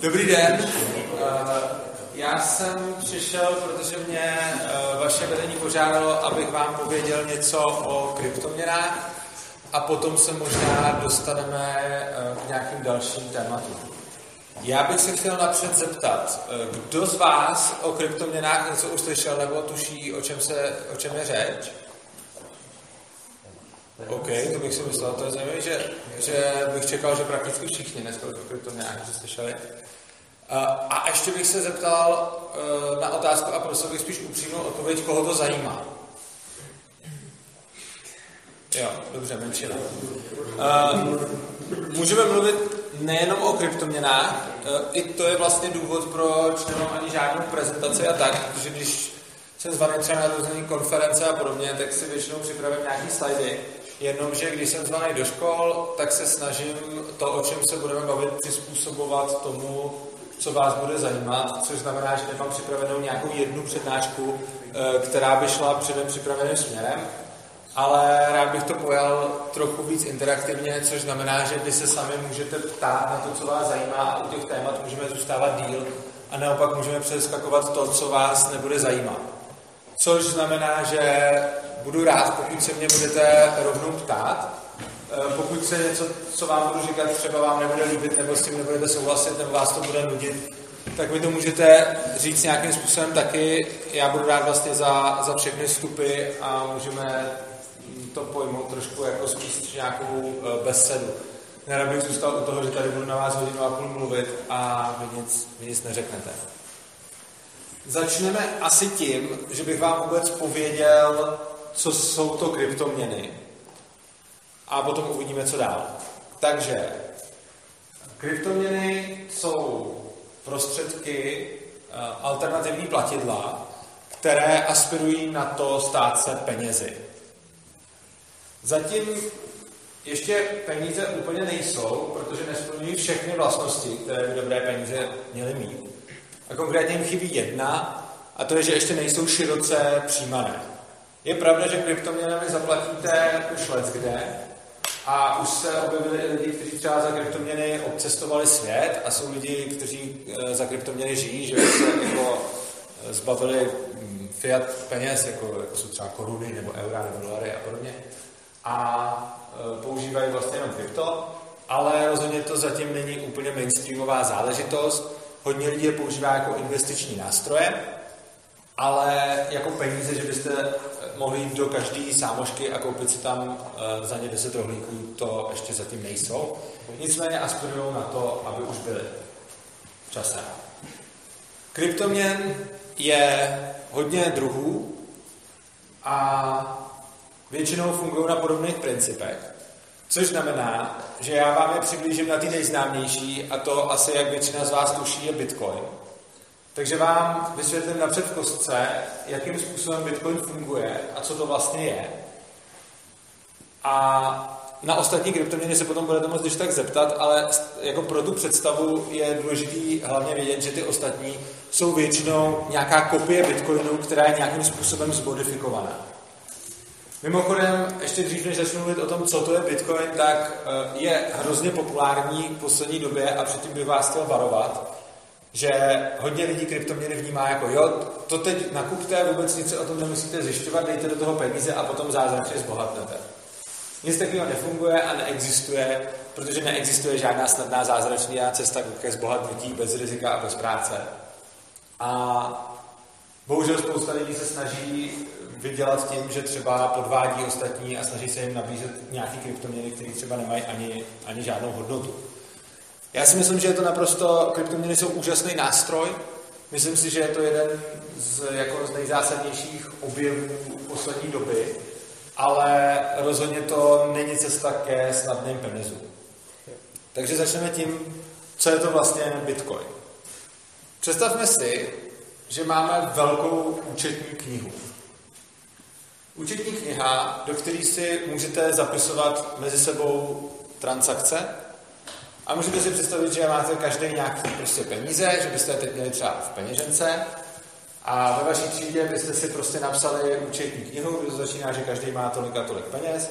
Dobrý den. Eh, já jsem přišel, protože mě eh, vaše vedení požádalo, abych vám pověděl něco o kryptoměnách a potom se možná dostaneme eh, k nějakým dalším tématům. Já bych se chtěl napřed zeptat, kdo z vás o kryptoměnách něco uslyšel nebo tuší, o čem, se, o čem je řeč? OK, to bych si myslel, to je zajímavé, že, že bych čekal, že prakticky všichni dneska o kryptoměnách něco slyšeli. A ještě bych se zeptal eh, na otázku a prosil bych spíš upřímnou odpověď, koho to zajímá. Jo, dobře, menšina. Uh, můžeme mluvit nejenom o kryptoměnách, i to je vlastně důvod, proč nemám ani žádnou prezentaci a tak, protože když jsem zvaný třeba na různé konference a podobně, tak si většinou připravím nějaký slajdy. Jenomže když jsem zvaný do škol, tak se snažím to, o čem se budeme bavit, přizpůsobovat tomu, co vás bude zajímat, což znamená, že nemám připravenou nějakou jednu přednášku, eh, která by šla předem připraveným směrem, ale rád bych to pojal trochu víc interaktivně, což znamená, že vy se sami můžete ptát na to, co vás zajímá a u těch témat můžeme zůstávat díl a naopak můžeme přeskakovat to, co vás nebude zajímat. Což znamená, že budu rád, pokud se mě budete rovnou ptát, pokud se něco, co vám budu říkat, třeba vám nebude líbit, nebo s tím nebudete souhlasit, nebo vás to bude nudit, tak vy to můžete říct nějakým způsobem taky. Já budu rád vlastně za, za všechny vstupy a můžeme to pojmout trošku jako spíš nějakou eh, besedu. Nerad bych zůstal u toho, že tady budu na vás hodinu a půl mluvit a vy nic, vy nic neřeknete. Začneme asi tím, že bych vám vůbec pověděl, co jsou to kryptoměny a potom uvidíme, co dál. Takže kryptoměny jsou prostředky, eh, alternativní platidla, které aspirují na to stát se penězi. Zatím ještě peníze úplně nejsou, protože nesplňují všechny vlastnosti, které by dobré peníze měly mít. A konkrétně jim chybí jedna, a to je, že ještě nejsou široce přijímané. Je pravda, že kryptoměnami zaplatíte už let kde, a už se objevili lidi, kteří třeba za kryptoměny obcestovali svět a jsou lidi, kteří eh, za kryptoměny žijí, že se jako eh, zbavili hm, fiat peněz, jako, jako jsou třeba koruny nebo eura nebo dolary a podobně. A eh, používají vlastně jenom krypto, ale rozhodně to zatím není úplně mainstreamová záležitost. Hodně lidí je používá jako investiční nástroje, ale jako peníze, že byste mohli jít do každé sámošky a koupit si tam uh, za ně 10 rohlíků, to ještě zatím nejsou. Nicméně aspirují na to, aby už byly časem. Kryptoměn je hodně druhů a většinou fungují na podobných principech. Což znamená, že já vám je přiblížím na ty nejznámější a to asi, jak většina z vás tuší, je Bitcoin. Takže vám vysvětlím napřed v kostce, jakým způsobem Bitcoin funguje a co to vlastně je. A na ostatní kryptoměny se potom budete moct když tak zeptat, ale jako pro tu představu je důležitý hlavně vědět, že ty ostatní jsou většinou nějaká kopie Bitcoinu, která je nějakým způsobem zmodifikovaná. Mimochodem, ještě dřív, než začnu mluvit o tom, co to je Bitcoin, tak eh, je hrozně populární v poslední době a předtím bych vás chtěl varovat, že hodně lidí kryptoměny vnímá jako jo, to teď nakupte, vůbec nic o tom nemusíte zjišťovat, dejte do toho peníze a potom zázračně zbohatnete. Nic takového nefunguje a neexistuje, protože neexistuje žádná snadná zázračná cesta ke zbohatnutí bez rizika a bez práce. A bohužel spousta lidí se snaží vydělat tím, že třeba podvádí ostatní a snaží se jim nabízet nějaký kryptoměny, které třeba nemají ani, ani žádnou hodnotu. Já si myslím, že je to naprosto, kryptoměny jsou úžasný nástroj. Myslím si, že je to jeden z, jako z nejzásadnějších objevů poslední doby, ale rozhodně to není cesta ke snadným penězům. Takže začneme tím, co je to vlastně Bitcoin. Představme si, že máme velkou účetní knihu. Účetní kniha, do které si můžete zapisovat mezi sebou transakce, a můžete si představit, že máte každý nějaký prostě peníze, že byste teď měli třeba v peněžence a ve vaší třídě byste si prostě napsali účetní knihu, kde začíná, že každý má tolik a tolik peněz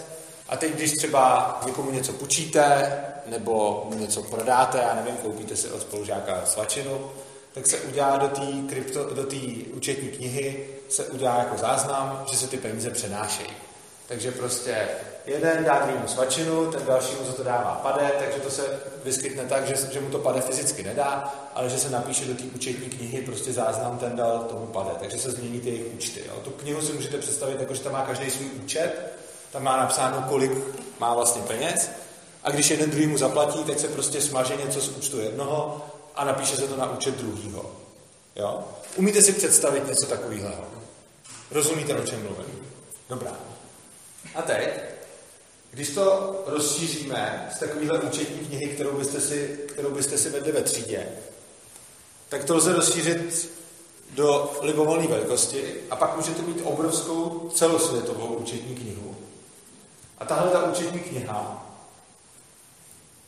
A teď, když třeba někomu něco půjčíte, nebo mu něco prodáte, já nevím, koupíte si od spolužáka svačinu, tak se udělá do té krypto, do té účetní knihy, se udělá jako záznam, že se ty peníze přenášejí. Takže prostě jeden dá druhému svačinu, ten další mu za to dává pade, takže to se vyskytne tak, že, že mu to pade fyzicky nedá, ale že se napíše do té účetní knihy prostě záznam, ten dal tomu pade, takže se změní ty jejich účty. Jo. Tu knihu si můžete představit jako, že tam má každý svůj účet, tam má napsáno, kolik má vlastně peněz a když jeden druhý mu zaplatí, tak se prostě smaže něco z účtu jednoho a napíše se to na účet druhýho. Jo? Umíte si představit něco takového? Rozumíte, o čem mluvím? Dobrá. A teď, když to rozšíříme z takovéhle účetní knihy, kterou byste, si, kterou byste si vedli ve třídě, tak to lze rozšířit do libovolné velikosti a pak můžete mít obrovskou celosvětovou účetní knihu. A tahle ta účetní kniha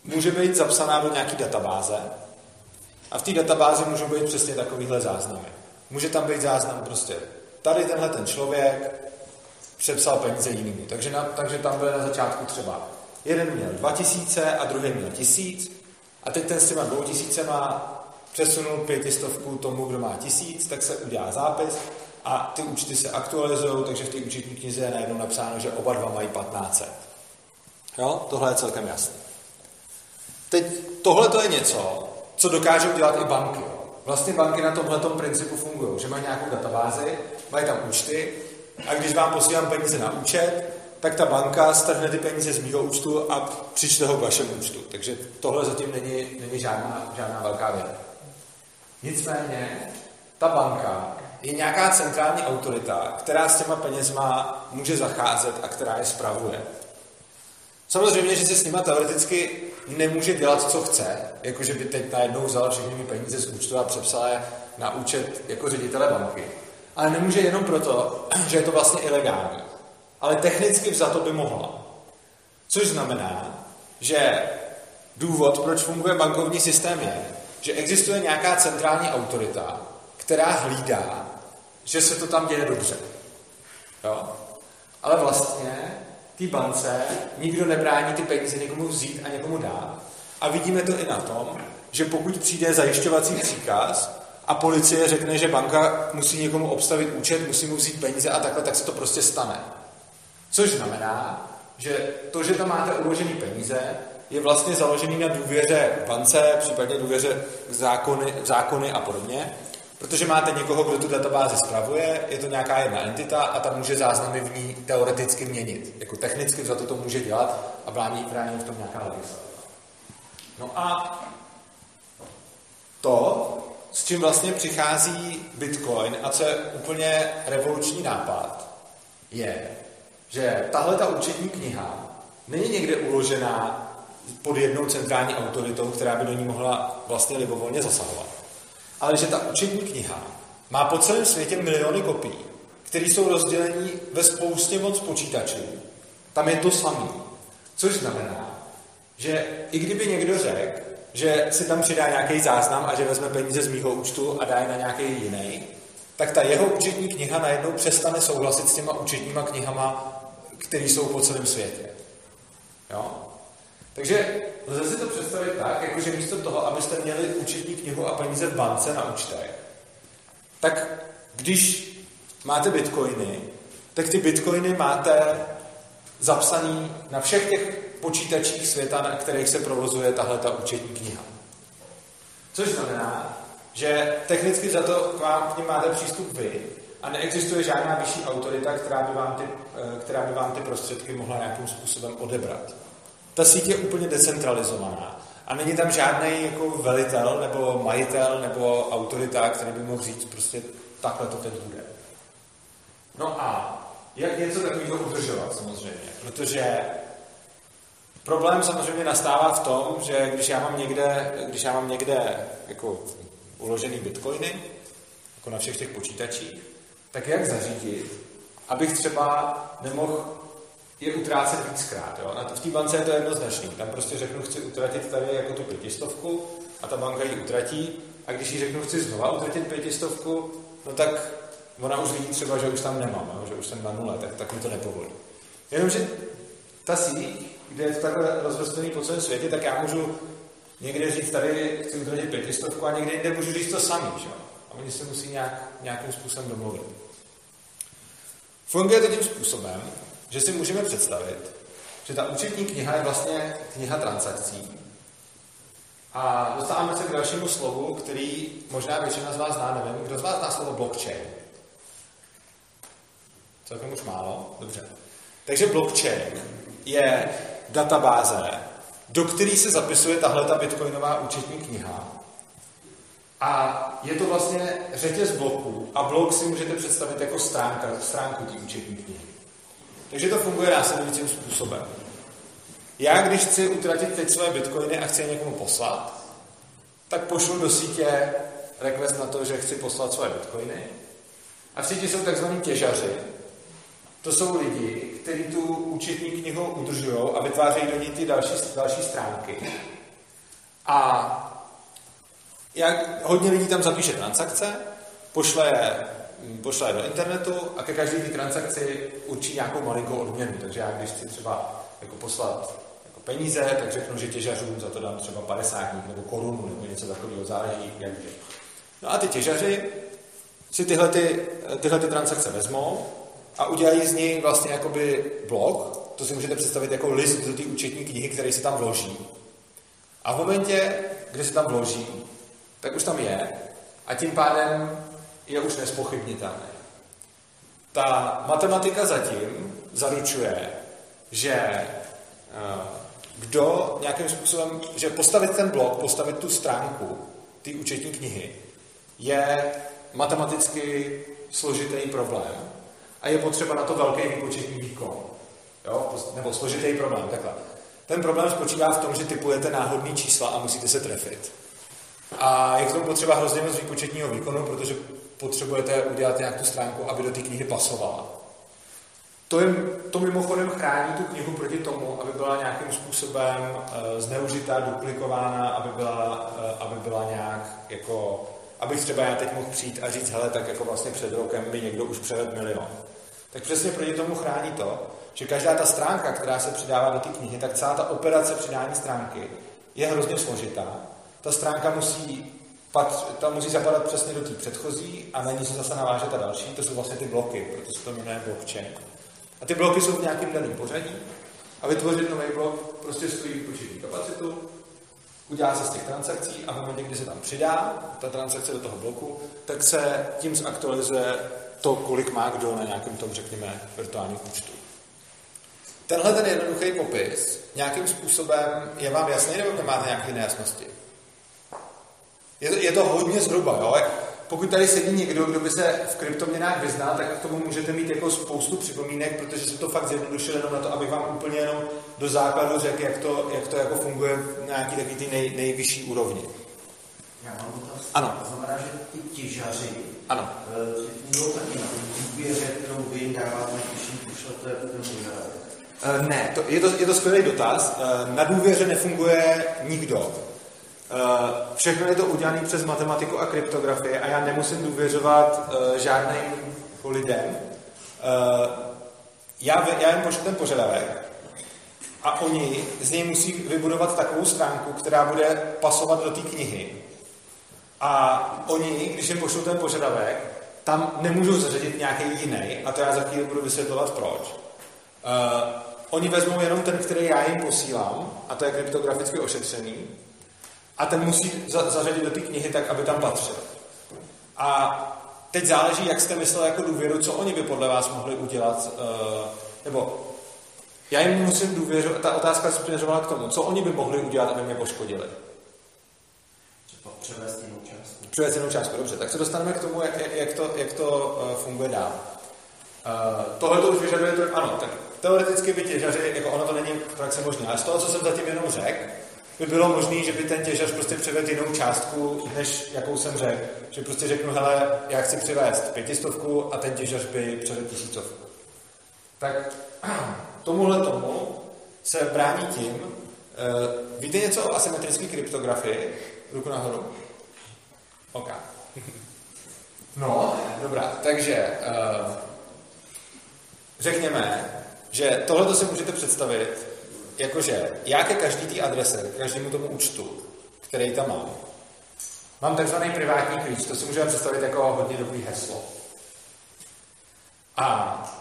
může být zapsaná do nějaké databáze a v té databázi můžou být přesně takovýhle záznamy. Může tam být záznam prostě, tady tenhle ten člověk přepsal peníze jinému. Takže, na, takže tam bude na začátku třeba jeden měl 2000 a druhý měl 1000 a teď ten s těma dvou tisícema přesunul pětistovku tomu, kdo má tisíc, tak se udělá zápis a ty účty se aktualizují, takže v té účetní knize je najednou napsáno, že oba dva mají 15. Jo, tohle je celkem jasné. Teď tohle to je něco, co dokážou dělat i banky. Vlastně banky na tomhle principu fungují, že mají nějakou databázi, mají tam účty a když vám posílám peníze na účet, tak ta banka strhne ty peníze z mého účtu a přičte ho k vašemu účtu. Takže tohle zatím není, není žádná, žádná velká věc. Nicméně, ta banka je nějaká centrální autorita, která s těma penězma může zacházet a která je spravuje. Samozřejmě, že si s nima teoreticky nemůže dělat, co chce, jakože by teď najednou vzal všechny peníze z účtu a přepsal je na účet jako ředitele banky. Ale nemůže jenom proto, že je to vlastně ilegální. Ale technicky za to by mohla. Což znamená, že důvod, proč funguje bankovní systém, je, že existuje nějaká centrální autorita, která hlídá, že se to tam děje dobře. Jo? Ale vlastně té bance nikdo nebrání ty peníze někomu vzít a někomu dát. A vidíme to i na tom, že pokud přijde zajišťovací příkaz a policie řekne, že banka musí někomu obstavit účet, musí mu vzít peníze a takhle, tak se to prostě stane. Což znamená, že to, že tam máte uložený peníze, je vlastně založený na důvěře bance, případně důvěře zákony, zákony a podobně. Protože máte někoho, kdo tu databázi spravuje, je to nějaká jedna entita a tam může záznamy v ní teoreticky měnit. Jako technicky za to to může dělat a brání v tom nějaká legislativa. No a to, s čím vlastně přichází Bitcoin a co je úplně revoluční nápad, je, že tahle ta účetní kniha není někde uložená pod jednou centrální autoritou, která by do ní mohla vlastně libovolně zasahovat ale že ta učební kniha má po celém světě miliony kopií, které jsou rozdělení ve spoustě moc počítačů. Tam je to samý. Což znamená, že i kdyby někdo řekl, že si tam přidá nějaký záznam a že vezme peníze z mýho účtu a dá je na nějaký jiný, tak ta jeho účetní kniha najednou přestane souhlasit s těma účetníma knihama, které jsou po celém světě. Jo? Takže lze si to představit tak, jako že místo toho, abyste měli účetní knihu a peníze v bance na účtech, tak když máte bitcoiny, tak ty bitcoiny máte zapsaný na všech těch počítačích světa, na kterých se provozuje tahle ta účetní kniha. Což znamená, že technicky za to k vám k ním máte přístup vy a neexistuje žádná vyšší autorita, která by vám ty, eh, která by vám ty prostředky mohla nějakým způsobem odebrat. Ta síť je úplně decentralizovaná. A není tam žádný jako velitel nebo majitel nebo autorita, který by mohl říct prostě takhle to teď bude. No a jak něco takového udržovat samozřejmě? Protože problém samozřejmě nastává v tom, že když já mám někde, když já mám někde jako uložený bitcoiny, jako na všech těch počítačích, tak jak zařídit, abych třeba nemohl je utrácet víckrát. Jo? A v té bance je to jednoznačný. Tam prostě řeknu, chci utratit tady jako tu pětistovku a ta banka ji utratí. A když jí řeknu, chci znova utratit pětistovku, no tak ona už vidí třeba, že už tam nemám, jo? že už jsem na nule, tak, tak mi to nepovolí. Jenomže ta síť, kde je to takhle rozvrstvený po celém světě, tak já můžu někde říct, tady chci utratit pětistovku a někde jinde můžu říct to samý, že? A oni se musí nějak, nějakým způsobem domluvit. Funguje to tím způsobem, že si můžeme představit, že ta účetní kniha je vlastně kniha transakcí. A dostáváme se k dalšímu slovu, který možná většina z vás zná, nevím, kdo z vás zná slovo blockchain? Celkem už málo? Dobře. Takže blockchain je databáze, do které se zapisuje tahle ta bitcoinová účetní kniha. A je to vlastně řetěz bloků a blok si můžete představit jako stránka, stránku té účetní knihy. Takže to funguje následujícím způsobem. Já, když chci utratit teď své bitcoiny a chci je někomu poslat, tak pošlu do sítě request na to, že chci poslat své bitcoiny. A v síti jsou takzvaní těžaři. To jsou lidi, kteří tu účetní knihu udržují a vytvářejí do ní ty další, další stránky. A jak hodně lidí tam zapíše transakce, pošle, pošle do internetu a ke každé té transakci určí nějakou malinkou odměnu. Takže já když chci třeba jako poslat jako peníze, tak řeknu, že těžařům za to dám třeba 50 nebo korunu nebo něco takového, záleží jak je. No a ty těžaři si tyhle, ty, tyhle ty transakce vezmou a udělají z něj vlastně jakoby blok, to si můžete představit jako list do té účetní knihy, který se tam vloží. A v momentě, kdy se tam vloží, tak už tam je a tím pádem je už nespochybnitelný. Ta matematika zatím zaručuje, že eh, kdo nějakým způsobem, že postavit ten blok, postavit tu stránku té účetní knihy je matematicky složitý problém a je potřeba na to velký výpočetní výkon. Jo? Nebo složitý problém, takhle. Ten problém spočívá v tom, že typujete náhodný čísla a musíte se trefit. A je k tomu potřeba hrozně moc výpočetního výkonu, protože potřebujete udělat nějak tu stránku, aby do té knihy pasovala. To, je, to mimochodem chrání tu knihu proti tomu, aby byla nějakým způsobem uh, zneužitá, duplikována, aby byla, uh, aby byla nějak jako, abych třeba já teď mohl přijít a říct, hele, tak jako vlastně před rokem mi někdo už převedl milion. Tak přesně proti tomu chrání to, že každá ta stránka, která se přidává do té knihy, tak celá ta operace přidání stránky je hrozně složitá ta stránka musí, patř, ta musí zapadat přesně do té předchozí a na ní se zase naváže ta další, to jsou vlastně ty bloky, proto se to jmenuje blockchain. A ty bloky jsou v nějakém daném pořadí a vytvořit nový blok prostě stojí výpočetní kapacitu, udělá se z těch transakcí a v momentě, kdy se tam přidá ta transakce do toho bloku, tak se tím zaktualizuje to, kolik má kdo na nějakém tom, řekněme, virtuálním účtu. Tenhle ten jednoduchý popis nějakým způsobem je vám jasný, nebo máte nějaké nejasnosti? Je to, je to hodně zhruba, jo? Pokud tady sedí někdo, kdo by se v kryptoměnách vyznal, tak k tomu můžete mít jako spoustu připomínek, protože se to fakt zjednodušilo jenom na to, aby vám úplně jenom do základu řekl, jak to, jak to jako funguje na nějaký takový ty nej, nejvyšší úrovni. Já mám dotaz. Ano. To znamená, že ty těžaři ano. fungují taky na důvěře, kterou vy jim dáváte, když jim pošlete ten požadavek. Ne, to, je, to, je to skvělý dotaz. Eh, na důvěře nefunguje nikdo. Eh, všechno je to udělané přes matematiku a kryptografii a já nemusím důvěřovat uh, žádným lidem. Uh, já, já jim pošlu ten požadavek a oni z něj musí vybudovat takovou stránku, která bude pasovat do té knihy. A oni, když jim pošlu ten požadavek, tam nemůžou zařadit nějaký jiný, a to já za chvíli budu vysvětlovat proč. Uh, oni vezmou jenom ten, který já jim posílám, a to je kryptograficky ošetřený, a ten musí za, zařadit do té knihy tak, aby tam patřil. A teď záleží, jak jste myslel jako důvěru, co oni by podle vás mohli udělat, uh, nebo já jim musím důvěřovat, ta otázka směřovala k tomu, co oni by mohli udělat, aby mě poškodili. Převést jinou částku. Převést jinou částku, dobře. Tak se dostaneme k tomu, jak, jak to, jak to uh, funguje dál. Uh, tohle to už vyžaduje, to, ano, tak teoreticky by těžaři, jako ono to není v praxi možné, ale z toho, co jsem zatím jenom řekl, by bylo možné, že by ten těžař prostě převedl jinou částku, než jakou jsem řekl. Že prostě řeknu, hele, já chci přivést pětistovku a ten těžař by převedl tisícovku. Tak tomuhle tomu se brání tím, uh, víte něco o asymetrické kryptografii? Ruku nahoru. OK. No, dobrá, takže uh, řekněme, že tohle si můžete představit, jakože já ke každý té adrese, k každému tomu účtu, který tam mám, mám takzvaný privátní klíč, to si můžeme představit jako hodně dobrý heslo. A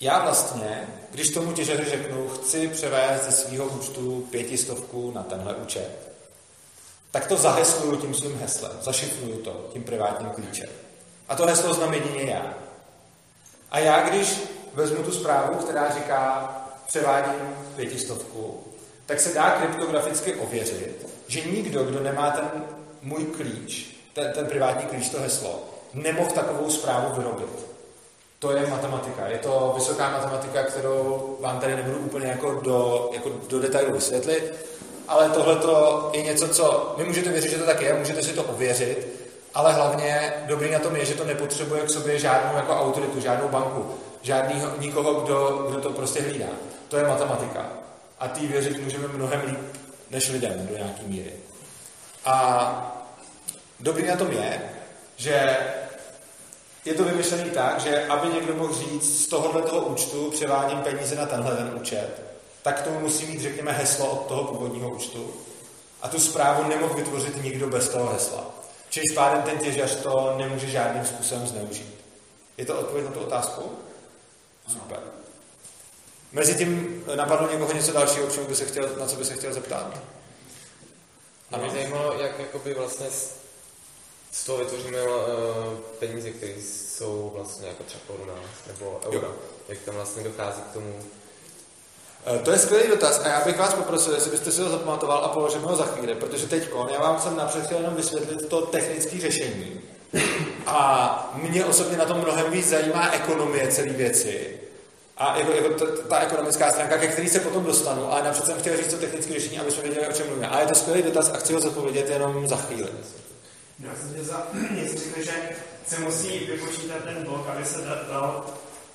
já vlastně, když tomu těžaři řeknu, chci převést ze svého účtu pětistovku na tenhle účet, tak to zahesluju tím svým heslem, zašifruju to tím privátním klíčem. A to heslo znám jedině já. A já, když vezmu tu zprávu, která říká, převádím pětistovku, tak se dá kryptograficky ověřit, že nikdo, kdo nemá ten můj klíč, ten, ten privátní klíč, to heslo, nemohl takovou zprávu vyrobit. To je matematika. Je to vysoká matematika, kterou vám tady nebudu úplně jako do, jako do detailu vysvětlit, ale tohle je něco, co vy můžete věřit, že to tak je, můžete si to ověřit, ale hlavně dobrý na tom je, že to nepotřebuje k sobě žádnou jako autoritu, žádnou banku, žádný, nikoho, kdo, kdo to prostě hlídá. To je matematika. A ty věřit můžeme mnohem líp než lidem do nějaký míry. A dobrý na tom je, že je to vymyšlený tak, že aby někdo mohl říct z tohohle toho účtu převádím peníze na tenhle ten účet, tak tomu musí mít, řekněme, heslo od toho původního účtu. A tu zprávu nemohl vytvořit nikdo bez toho hesla. Čili pádem ten těžař to nemůže žádným způsobem zneužít. Je to odpověď na tu otázku? Super. Mezi tím napadlo někoho něco dalšího, čemu by se chtěl, na co by se chtěl zeptat? A mě zajímalo, jak jakoby vlastně z toho vytvoříme uh, peníze, které jsou vlastně jako třeba koruna nebo euro. Jo. Jak tam vlastně dochází k tomu Eh, to je skvělý dotaz a já bych vás poprosil, jestli byste si ho zapamatoval a položil ho za chvíli, protože teď já vám jsem napřed chtěl jenom vysvětlit to technické řešení. A mě osobně na tom mnohem víc zajímá ekonomie celé věci. A jako, jako ta, ta ekonomická stránka, ke který se potom dostanu, ale napřed jsem chtěl říct to technické řešení, aby jsme věděli, o čem mluvíme. A je to skvělý dotaz a chci ho zodpovědět jenom za chvíli. Já jsem tě za něco řekl, že se musí vypočítat ten blok, aby se dal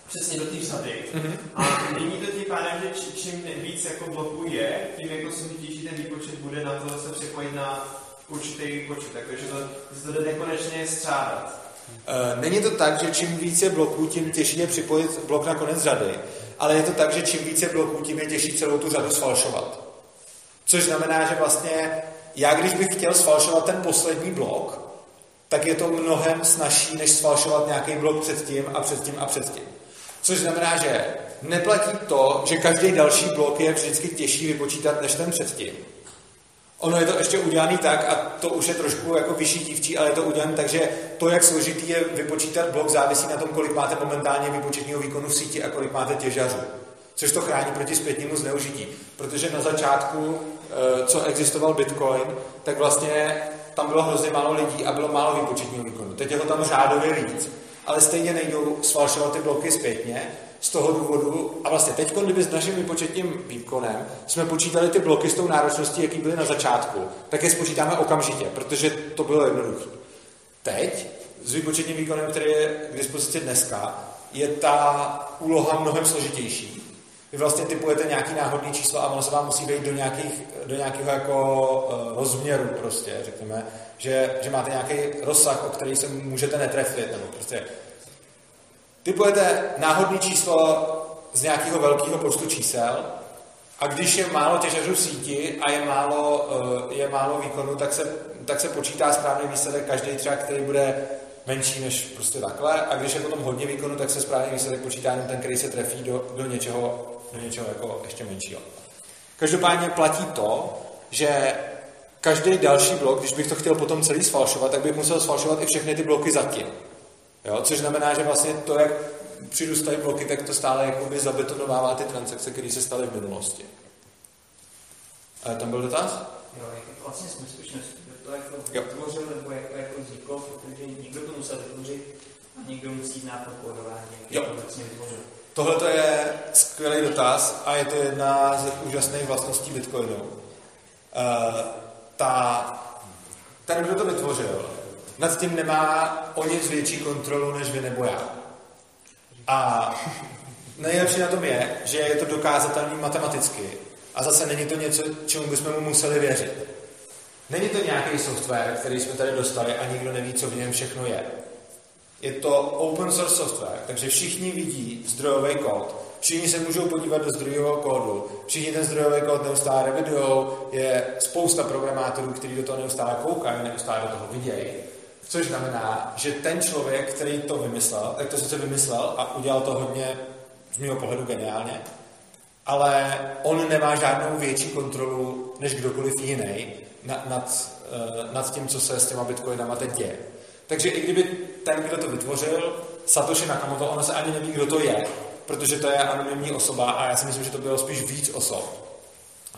přesně do té řady. Mm-hmm. A není to tím pádem, že čím víc jako bloků je, tím jako složitější ten výpočet bude na to se připojit na určitý výpočet. Takže to, to jde nekonečně střádat. Uh, není to tak, že čím více bloků, tím těžší je připojit blok na konec řady, ale je to tak, že čím více bloků, tím je těžší celou tu řadu sfalšovat. Což znamená, že vlastně já, když bych chtěl sfalšovat ten poslední blok, tak je to mnohem snažší, než sfalšovat nějaký blok předtím a předtím a předtím. Což znamená, že neplatí to, že každý další blok je vždycky těžší vypočítat než ten předtím. Ono je to ještě udělané tak, a to už je trošku jako vyšší dívčí, ale je to udělané tak, že to, jak složitý je vypočítat blok, závisí na tom, kolik máte momentálně vypočetního výkonu v síti a kolik máte těžařů. Což to chrání proti zpětnímu zneužití. Protože na začátku, eh, co existoval Bitcoin, tak vlastně tam bylo hrozně málo lidí a bylo málo výpočetního výkonu. Teď je to tam řádově víc ale stejně nejdou sfalšovat ty bloky zpětně z toho důvodu, a vlastně teď, kdyby s naším výpočetním výkonem jsme počítali ty bloky s tou náročností, jaký byly na začátku, tak je spočítáme okamžitě, protože to bylo jednoduché. Teď s výpočetním výkonem, který je k dispozici dneska, je ta úloha mnohem složitější. Vy vlastně typujete nějaký náhodný číslo a ono se vám musí vejít do, nějakých, do nějakého jako uh, rozměru prostě, řekněme, že, že máte nějaký rozsah, o který se můžete netrefit, nebo prostě typujete náhodné číslo z nějakého velkého počtu čísel a když je málo těžařů síti a je málo, eh, je málo výkonu, tak se, tak se počítá správný výsledek každý třeba, který bude menší než prostě takhle. A když je potom hodně výkonu, tak se správný výsledek počítá jenom ten, který se trefí do, do něčeho, do něčeho jako ještě menšího. Každopádně platí to, že každý další blok, když bych to chtěl potom celý sfalšovat, tak bych musel sfalšovat i všechny ty bloky zatím. Jo? Což znamená, že vlastně to, jak přirůstají bloky, tak to stále jakoby zabetonovává ty transakce, které se staly v minulosti. A tam byl dotaz? Jo, jak to vlastně smyslučnost, to jako vytvořil, nebo jako, jako vzniklo, protože někdo to musel vytvořit a někdo musí znát to kódování, jak to vlastně vytvořil. Tohle to je skvělý dotaz a je to jedna z úžasných vlastností Bitcoinu. Uh, ta, ten, kdo to vytvořil, nad tím nemá o nic větší kontrolu než vy nebo já. A nejlepší na tom je, že je to dokázatelný matematicky. A zase není to něco, čemu bychom mu museli věřit. Není to nějaký software, který jsme tady dostali a nikdo neví, co v něm všechno je. Je to open source software, takže všichni vidí zdrojový kód Všichni se můžou podívat do zdrojového kódu. Všichni ten zdrojový kód neustále revidují. Je spousta programátorů, kteří do toho neustále koukají, neustále do toho vidějí. Což znamená, že ten člověk, který to vymyslel, tak to sice vymyslel a udělal to hodně z mého pohledu geniálně, ale on nemá žádnou větší kontrolu než kdokoliv jiný nad, nad, eh, nad tím, co se s těma bitcoinama teď děje. Takže i kdyby ten, kdo to vytvořil, Satoshi Nakamoto, ono se ani neví, kdo to je, protože to je anonymní osoba a já si myslím, že to bylo spíš víc osob.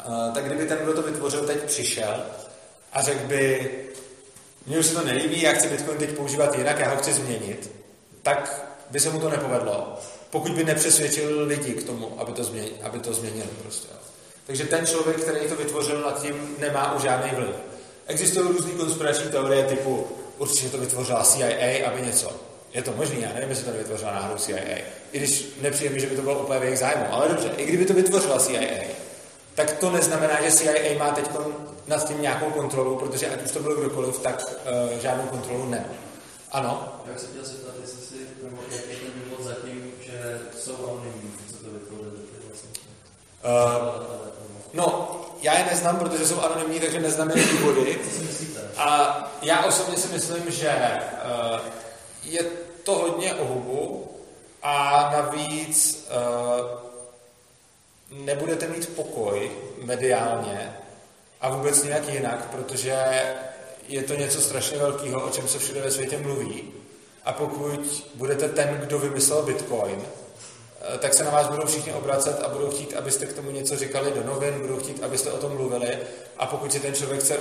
Uh, tak kdyby ten, kdo to vytvořil, teď přišel a řekl by, mně už se to nelíbí, já chci Bitcoin teď používat jinak, já ho chci změnit, tak by se mu to nepovedlo, pokud by nepřesvědčil lidi k tomu, aby to, změnili, aby to změnili prostě. Takže ten člověk, který to vytvořil nad tím, nemá už žádný vliv. Existují různé konspirační teorie typu určitě to vytvořila CIA, aby něco. Je to možné, já nevím, jestli to vytvořila náhodou CIA. I když nepřijde mi, že by to bylo úplně v jejich zájmu. Ale dobře, i kdyby to vytvořila CIA, tak to neznamená, že CIA má teď nad tím nějakou kontrolu, protože ať už to bylo kdokoliv, tak uh, žádnou kontrolu nemá. Ano? Já se chtěl zeptat, jestli si, nebo jaký je ten důvod zatím, že jsou anonymní, co to vytvořili vlastně. Uh, no, já je neznám, protože jsou anonymní, takže neznám jejich důvody. A já osobně si myslím, že uh, je to hodně o hubu a navíc uh, nebudete mít pokoj mediálně a vůbec nějak jinak, protože je to něco strašně velkého, o čem se všude ve světě mluví. A pokud budete ten, kdo vymyslel Bitcoin, eh, tak se na vás budou všichni obracet a budou chtít, abyste k tomu něco říkali do novin, budou chtít, abyste o tom mluvili. A pokud si ten člověk chce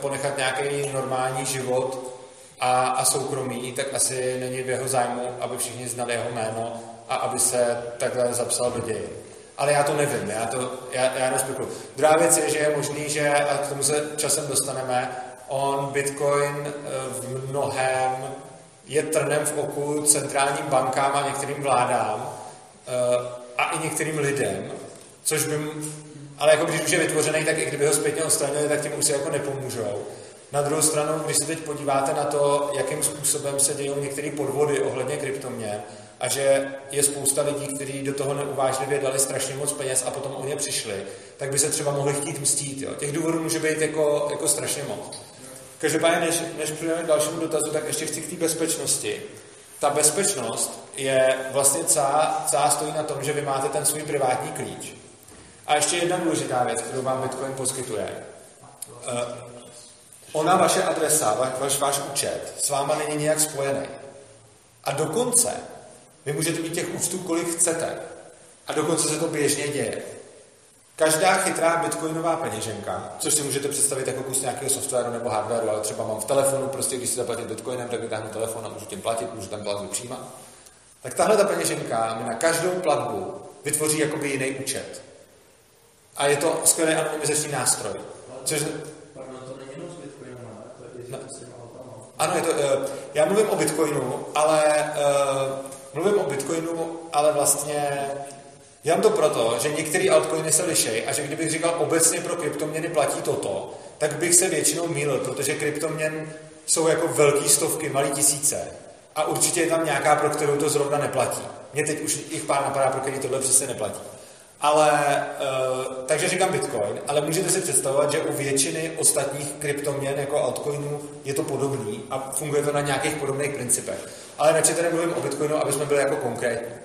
ponechat nějaký normální život a, a soukromí, tak asi není v jeho zájmu, aby všichni znali jeho jméno a aby se takhle zapsal do dějin ale já to nevím, já to já, já nespekuluji. Druhá věc je, že je možný, že, a k tomu se časem dostaneme, on Bitcoin eh, v mnohem je trnem v oku centrálním bankám a některým vládám eh, a i některým lidem, což by, ale jako když už je vytvořený, tak i kdyby ho zpětně odstranili, tak tím už se jako nepomůžou. Na druhou stranu, když se teď podíváte na to, jakým způsobem se dějí některé podvody ohledně kryptoměn, a že je spousta lidí, kteří do toho neuvážlivě dali strašně moc peněz a potom o ně přišli, tak by se třeba mohli chtít mstít. Jo. Těch důvodů může být jako, jako strašně moc. Každopádně, než, než přijdeme k dalšímu dotazu, tak ještě chci k té bezpečnosti. Ta bezpečnost je vlastně celá, celá stojí na tom, že vy máte ten svůj privátní klíč. A ještě jedna důležitá věc, kterou vám Bitcoin poskytuje. Uh, ona, vaše adresa, vaš, váš účet s váma není nějak spojený. A dokonce vy můžete mít těch účtů, kolik chcete. A dokonce se to běžně děje. Každá chytrá bitcoinová peněženka, což si můžete představit jako kus nějakého softwaru nebo hardwareu, ale třeba mám v telefonu, prostě když si zaplatím bitcoinem, tak vytáhnu telefon a můžu tím platit, můžu tam platbu přijímat. Tak tahle ta peněženka mi na každou platbu vytvoří jakoby jiný účet. A je to skvělý anonymizační nástroj. Což... No. Ano, je to, uh, já mluvím o bitcoinu, ale uh, Mluvím o Bitcoinu, ale vlastně dělám to proto, že některé altcoiny se lišejí a že kdybych říkal obecně pro kryptoměny platí toto, tak bych se většinou mýlil, protože kryptoměn jsou jako velké stovky, malé tisíce. A určitě je tam nějaká, pro kterou to zrovna neplatí. Mně teď už jich pár napadá, pro který tohle přesně neplatí. Ale, uh, takže říkám Bitcoin, ale můžete si představovat, že u většiny ostatních kryptoměn jako altcoinů je to podobný a funguje to na nějakých podobných principech. Ale radši tady mluvím o Bitcoinu, aby jsme byli jako konkrétní.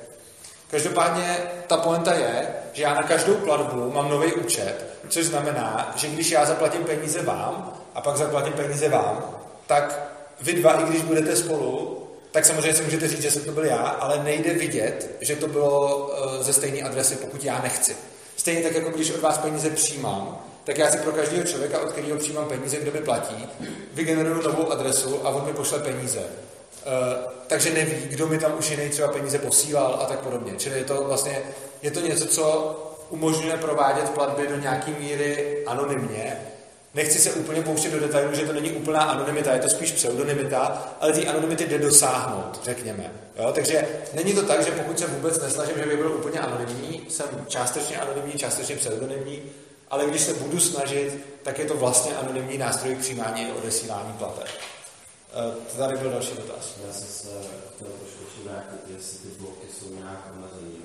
Každopádně ta poenta je, že já na každou platbu mám nový účet, což znamená, že když já zaplatím peníze vám a pak zaplatím peníze vám, tak vy dva, i když budete spolu, tak samozřejmě si můžete říct, že jsem to byl já, ale nejde vidět, že to bylo eh, ze stejné adresy, pokud já nechci. Stejně tak, jako když od vás peníze přijímám, tak já si pro každého člověka, od kterého přijímám peníze, kdo mi platí, vygeneruju novou adresu a on mi pošle peníze. Uh, takže neví, kdo mi tam už jiný třeba peníze posílal a tak podobně. Čili je to vlastně, je to něco, co umožňuje provádět platby do nějaké míry anonymně, Nechci se úplně pouštět do detailů, že to není úplná anonymita, je to spíš pseudonymita, ale ty anonymity jde dosáhnout, řekněme. Jo? Takže není to tak, že pokud se vůbec nesnažím, že by byl úplně anonymní, jsem částečně anonymní, částečně pseudonymní, ale když se budu snažit, tak je to vlastně anonymní nástroj k přijímání a odesílání plateb. E, tady byl další dotaz. Já jsem se chtěl trošku vrátit, jestli ty bloky jsou nějak omezený.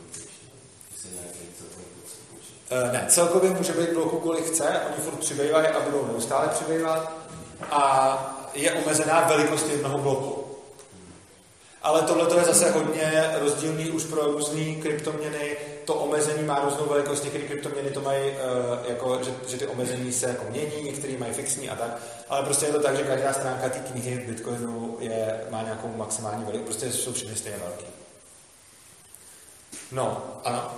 Eh, Ne, celkově může být bloku, kolik chce, oni furt přibývají a budou neustále přibývat a je omezená velikost jednoho bloku. Ale tohle je zase hodně rozdílný už pro různé kryptoměny. To omezení má různou velikost, některé kryptoměny to mají, eh, jako, že, že ty omezení se jako mění, některé mají fixní a tak. Ale prostě je to tak, že každá stránka té knihy v Bitcoinu je, má nějakou maximální velikost, prostě jsou všechny stejně velké. No, ano.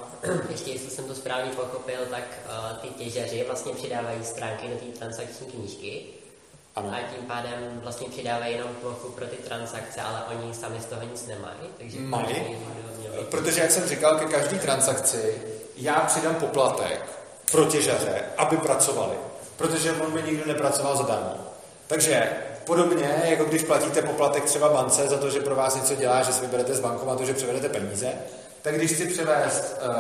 Ještě, jestli jsem to správně pochopil, tak uh, ty těžaři vlastně přidávají stránky do té transakční knížky Ano. a tím pádem vlastně přidávají jenom plochu pro ty transakce, ale oni sami z toho nic nemají. Takže Mají. Protože, jak jsem říkal, ke každé transakci já přidám poplatek pro těžaře, aby pracovali. Protože on by nikdo nepracoval zadarmo. Takže podobně, jako když platíte poplatek třeba bance za to, že pro vás něco dělá, že si vyberete z bankomatu, že převedete peníze, tak když chci převést uh,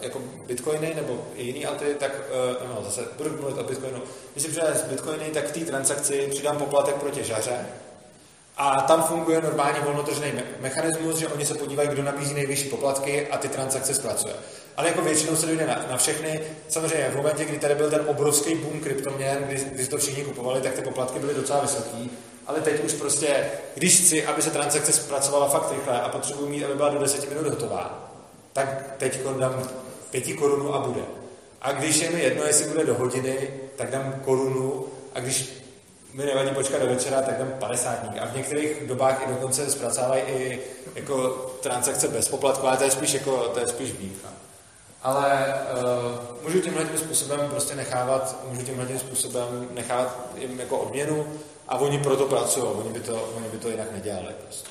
jako bitcoiny nebo i jiný alty, tak uh, no, zase budu mluvit o bitcoinu. Když si převést bitcoiny, tak v té transakci přidám poplatek pro těžaře, a tam funguje normálně volnotržný me- mechanismus, že oni se podívají, kdo nabízí nejvyšší poplatky a ty transakce zpracuje. Ale jako většinou se dojde na, na všechny. Samozřejmě v momentě, kdy tady byl ten obrovský boom kryptoměn, kdy, kdy to všichni kupovali, tak ty poplatky byly docela vysoký. Ale teď už prostě, když chci, aby se transakce zpracovala fakt rychle a potřebuji mít, aby byla do 10 minut hotová, tak teď dám pěti korunu a bude. A když je mi jedno, jestli bude do hodiny, tak dám korunu a když mi nevadí počkat do večera, tak dám 50 A v některých dobách i dokonce zpracovávají i jako transakce bez poplatku, ale to je spíš, jako, to je spíš výjimka. Ale uh, můžu tímhle tím způsobem prostě nechávat, můžu tímhle tím způsobem nechávat jim jako odměnu a oni proto pracují, oni by to, oni by to jinak nedělali prostě.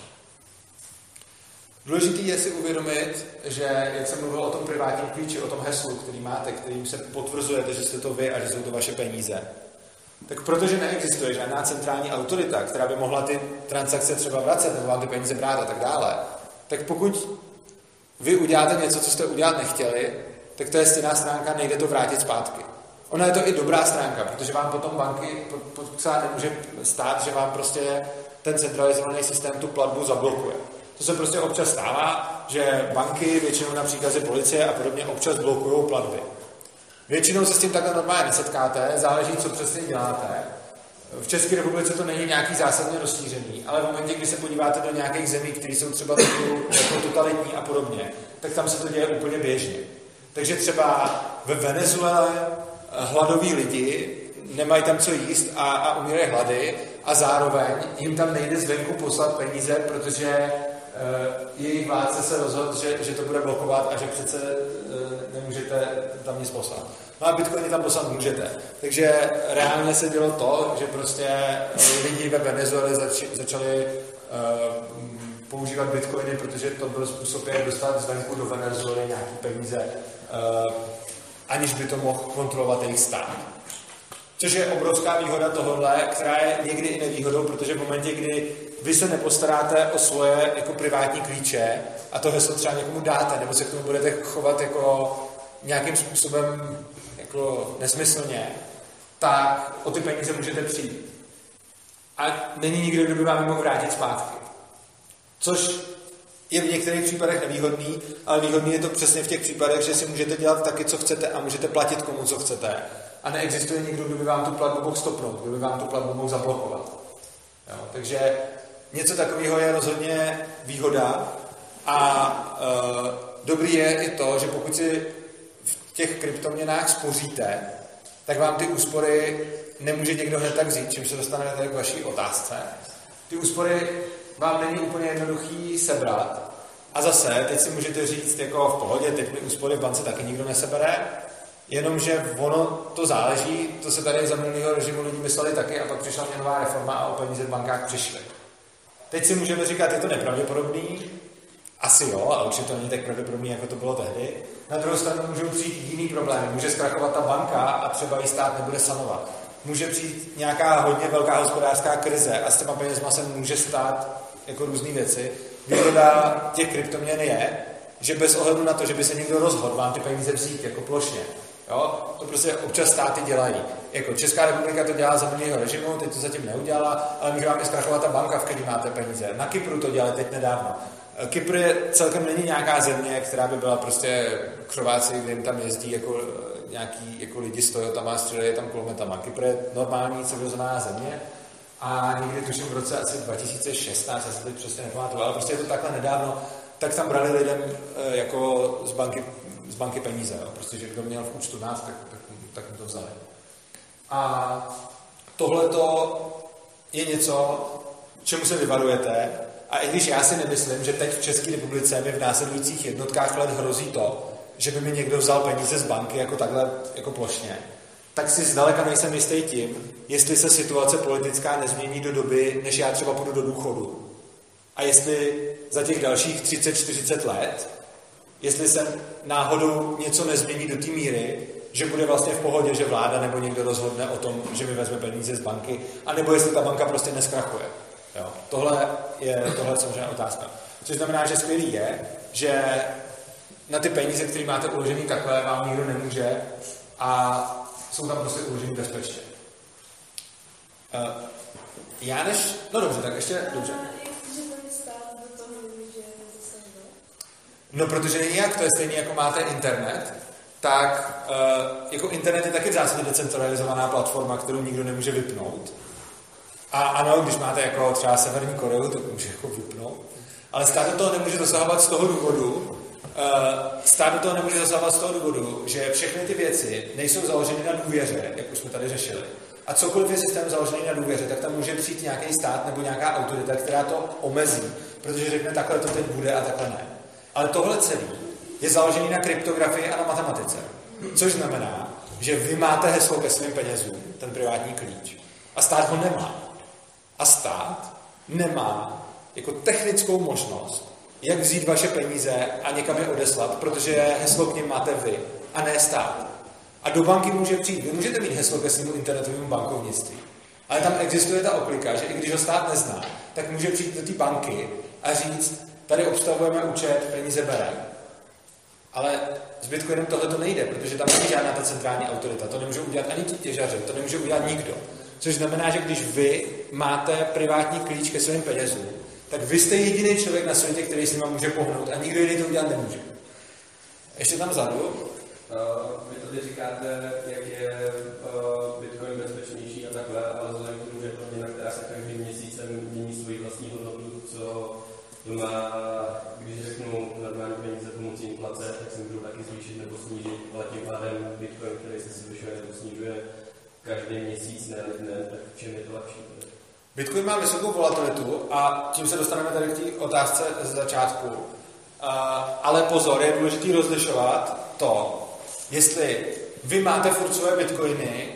Důležité je si uvědomit, že, jak jsem mluvil o tom privátním klíči, o tom heslu, který máte, kterým se potvrzujete, že jste to vy a že jsou to vaše peníze, tak protože neexistuje žádná centrální autorita, která by mohla ty transakce třeba vracet nebo vám ty peníze brát a tak dále, tak pokud vy uděláte něco, co jste udělat nechtěli, tak to je stejná stránka, nejde to vrátit zpátky. Ona je to i dobrá stránka, protože vám potom banky po- po- celá nemůže stát, že vám prostě ten centralizovaný systém tu platbu zablokuje. To se prostě občas stává, že banky, většinou na příkazy policie a podobně občas blokují platby. Většinou se s tím takhle normálně nesetkáte, záleží, co přesně děláte. V České republice to není nějaký zásadně rozšířený, ale v momentě, kdy se podíváte do nějakých zemí, které jsou třeba jako totalitní a podobně, tak tam se to děje úplně běžně. Takže třeba ve Venezuele hladoví lidi nemají tam co jíst a, a umírají hlady a zároveň jim tam nejde zvenku poslat peníze, protože uh, jejich vládce se rozhodl, že, že to bude blokovat a že přece uh, nemůžete tam nic poslat. No a Bitcoiny tam poslat můžete. Takže reálně se dělo to, že prostě eh, lidi ve Venezuele zač, začali uh, používat bitcoiny, protože to byl způsob, jak dostat zvenku do Venezuely nějaké peníze, uh, aniž by to mohl kontrolovat jejich stát. Což je obrovská výhoda tohohle, která je někdy i nevýhodou, protože v momentě, kdy vy se nepostaráte o svoje jako privátní klíče a to heslo třeba někomu dáte, nebo se k tomu budete chovat jako nějakým způsobem jako nesmyslně, tak o ty peníze můžete přijít. A není nikdo, kdo by vám mohl vrátit zpátky. Což je v některých případech nevýhodný, ale výhodný je to přesně v těch případech, že si můžete dělat taky, co chcete a můžete platit komu, co chcete. A neexistuje nikdo, kdo by vám tu platbu mohl stopnout, kdo by vám tu platbu mohl zablokovat. Jo, takže něco takového je rozhodně výhoda a e, dobrý je i to, že pokud si v těch kryptoměnách spoříte, tak vám ty úspory nemůže někdo hned tak vzít, čím se dostaneme tady k vaší otázce. Ty úspory vám není úplně jednoduchý sebrat. A zase, teď si můžete říct, jako v pohodě, teď mi úspory v bance taky nikdo nesebere, jenomže ono to záleží, to se tady za minulého režimu lidi mysleli taky a pak přišla měnová reforma a o peníze v bankách přišly. Teď si můžeme říkat, je to nepravděpodobný, asi jo, ale určitě to není tak pravděpodobný, jako to bylo tehdy. Na druhou stranu můžou přijít jiný problémy. Může zkrachovat ta banka a třeba ji stát nebude sanovat. Může přijít nějaká hodně velká hospodářská krize a s těma penězma se může stát jako různé věci. Výhoda těch kryptoměn je, že bez ohledu na to, že by se někdo rozhodl vám ty peníze vzít jako plošně, Jo? To prostě občas státy dělají. Jako Česká republika to dělá za minulého režimu, teď to zatím neudělala, ale může vám i zkrachovat ta banka, v které máte peníze. Na Kypru to dělali teď nedávno. Kypr je celkem není nějaká země, která by byla prostě křováci, kde jim tam jezdí jako nějaký jako lidi s Toyotama, střílejí tam kulometama. Kypr je normální civilizovaná země a někdy tuším v roce asi 2016, já se teď přesně nepamatuju, ale prostě je to takhle nedávno, tak tam brali lidem eh, jako z banky, z banky peníze, jo. prostě, že kdo měl v účtu nás, tak, tak, tak mu to vzali. A tohle je něco, čemu se vyvarujete, a i když já si nemyslím, že teď v České republice mi v následujících jednotkách let hrozí to, že by mi někdo vzal peníze z banky jako takhle, jako plošně, tak si zdaleka nejsem jistý tím, jestli se situace politická nezmění do doby, než já třeba půjdu do důchodu. A jestli za těch dalších 30-40 let, jestli se náhodou něco nezmění do té míry, že bude vlastně v pohodě, že vláda nebo někdo rozhodne o tom, že mi vezme peníze z banky, anebo jestli ta banka prostě neskrachuje. Jo. Tohle je tohle samozřejmě otázka. Což znamená, že skvělý je, že na ty peníze, které máte uložený takhle, vám nikdo nemůže a jsou tam prostě uložený bezpečně. Uh, já než... No dobře, tak ještě... Dobře. No, protože jak to je stejně, jako máte internet, tak uh, jako internet je taky v zásadě decentralizovaná platforma, kterou nikdo nemůže vypnout. A ano, když máte jako třeba Severní Koreu, to může jako vypnout. Ale stát do toho nemůže zasahovat z toho důvodu, stát do toho nemůže zasahovat z toho důvodu, že všechny ty věci nejsou založeny na důvěře, jak už jsme tady řešili. A cokoliv je systém založený na důvěře, tak tam může přijít nějaký stát nebo nějaká autorita, která to omezí, protože řekne, takhle to teď bude a takhle ne. Ale tohle celé je založený na kryptografii a na matematice. Což znamená, že vy máte heslo ke svým penězům, ten privátní klíč, a stát ho nemá. A stát nemá jako technickou možnost, jak vzít vaše peníze a někam je odeslat, protože heslo k ním máte vy a ne stát. A do banky může přijít, vy můžete mít heslo ke svému internetovému bankovnictví, ale tam existuje ta oklika, že i když ho stát nezná, tak může přijít do té banky a říct, tady obstavujeme účet, peníze bereme. Ale s Bitcoinem tohle to nejde, protože tam není žádná ta centrální autorita. To nemůže udělat ani ti těžaři, to nemůže udělat nikdo. Což znamená, že když vy máte privátní klíč ke svým penězům, tak vy jste jediný člověk na světě, který s nima může pohnout a nikdo jiný to udělat nemůže. Ještě tam vzadu. Uh, vy tady říkáte, jak je uh, Bitcoin bezpečnější a takhle, ale vzhledem k tomu, že měna, která se každým měsícem mění svoji vlastní hodnotu, co má, když řeknu normální peníze pomocí inflace, tak se můžou taky zvýšit nebo snížit, ale tím pádem Bitcoin, který se zvyšuje nebo snižuje, každý měsíc, ne, ne, tak v čem je to lepší? Bitcoin má vysokou volatilitu a tím se dostaneme tady k té otázce z začátku. Uh, ale pozor, je důležité rozlišovat to, jestli vy máte furt svoje bitcoiny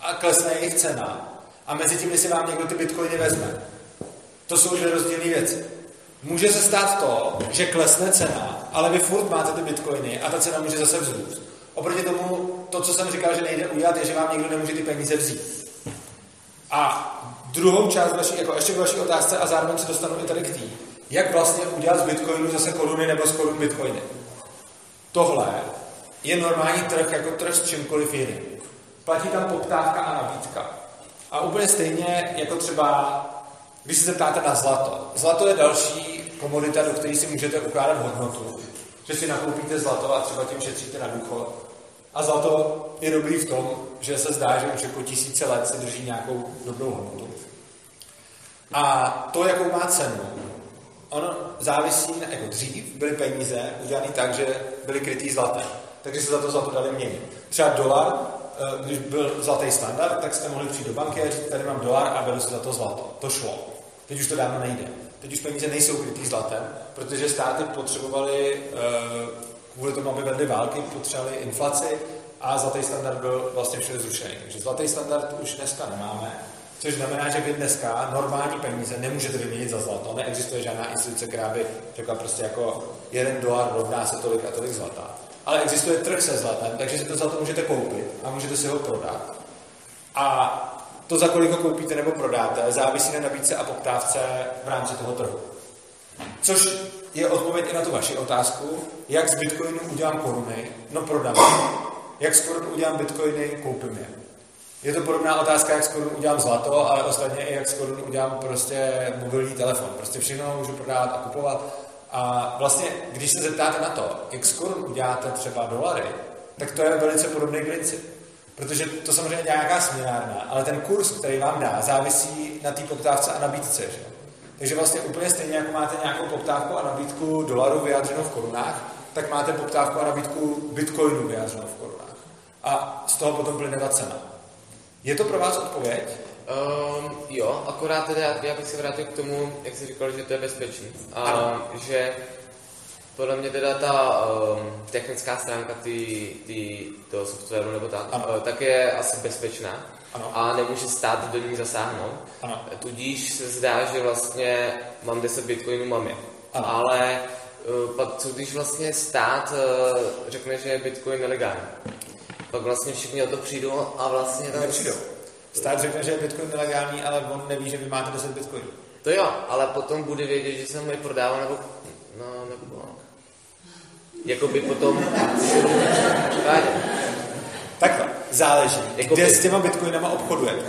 a klesne jejich cena a mezi tím, jestli vám někdo ty bitcoiny vezme. To jsou dvě rozdílné věci. Může se stát to, že klesne cena, ale vy furt máte ty bitcoiny a ta cena může zase vzrůst. Oproti tomu, to, co jsem říkal, že nejde udělat, je, že vám někdo nemůže ty peníze vzít. A druhou část vaší, jako ještě k vaší otázce a zároveň se dostanu i tady k tý. Jak vlastně udělat z bitcoinu zase koruny nebo z korun bitcoiny? Tohle je normální trh jako trh s čímkoliv jiným. Platí tam poptávka a nabídka. A úplně stejně jako třeba, když se zeptáte na zlato. Zlato je další komodita, do které si můžete ukládat hodnotu že si nakoupíte zlato a třeba tím šetříte na důchod. A zlato je dobrý v tom, že se zdá, že už jako tisíce let se drží nějakou dobrou hodnotu. A to, jakou má cenu, ono závisí na, jako dřív byly peníze udělané tak, že byly krytý zlatem. Takže se za to zlato dali měnit. Třeba dolar, eh, když byl zlatý standard, tak jste mohli přijít do banky a říct, tady mám dolar a beru si za to zlato. To šlo. Teď už to dávno nejde. Teď už peníze nejsou krytý zlatem, protože státy potřebovali eh, kvůli tomu, aby vedly války, potřebovali inflaci a zlatý standard byl vlastně všude zrušený. Takže zlatý standard už dneska nemáme, což znamená, že vy dneska normální peníze nemůžete vyměnit za zlato. Neexistuje žádná instituce, která by řekla prostě jako jeden dolar rovná se tolik a tolik zlata. Ale existuje trh se zlatem, takže si to zlato můžete koupit a můžete si ho prodat. A to, za kolik ho koupíte nebo prodáte, závisí na nabídce a poptávce v rámci toho trhu. Což je odpověď i na tu vaši otázku, jak z bitcoinu udělám koruny, no prodám. Jak z korun udělám bitcoiny, koupím je. Je to podobná otázka, jak z korun udělám zlato, ale ostatně i jak z korun udělám prostě mobilní telefon. Prostě všechno můžu prodávat a kupovat A vlastně, když se zeptáte na to, jak skoro uděláte třeba dolary, tak to je velice podobný princip. Protože to samozřejmě dělá nějaká směnárna, ale ten kurz, který vám dá, závisí na té poptávce a nabídce. Že? Takže vlastně úplně stejně, jako máte nějakou poptávku a nabídku dolaru vyjádřenou v korunách, tak máte poptávku a nabídku bitcoinu vyjádřenou v korunách. A z toho potom plyne ta cena. Je to pro vás odpověď? Um, jo, akorát teda já bych se vrátil k tomu, jak jsi říkal, že to je bezpečný. A Ano. že podle mě teda ta um, technická stránka ty, ty, toho softwaru nebo tak, Ano. uh, tak je asi bezpečná Ano. a nemůže stát do ní zasáhnout. Ano. Tudíž se zdá, že vlastně mám 10 bitcoinů, mám je. Ano. Ale uh, pak co když vlastně stát uh, řekne, že je bitcoin nelegální? Pak vlastně všichni o to přijdou a vlastně tam... Nepřijdou. Stát řekne, že je bitcoin nelegální, ale on neví, že vy máte 10 bitcoinů. To jo, ale potom bude vědět, že jsem je prodával nebo... No, nebo... Jakoby potom... Vážně. Takhle, záleží, Jako kde by- s těma bitcoinama obchodujete.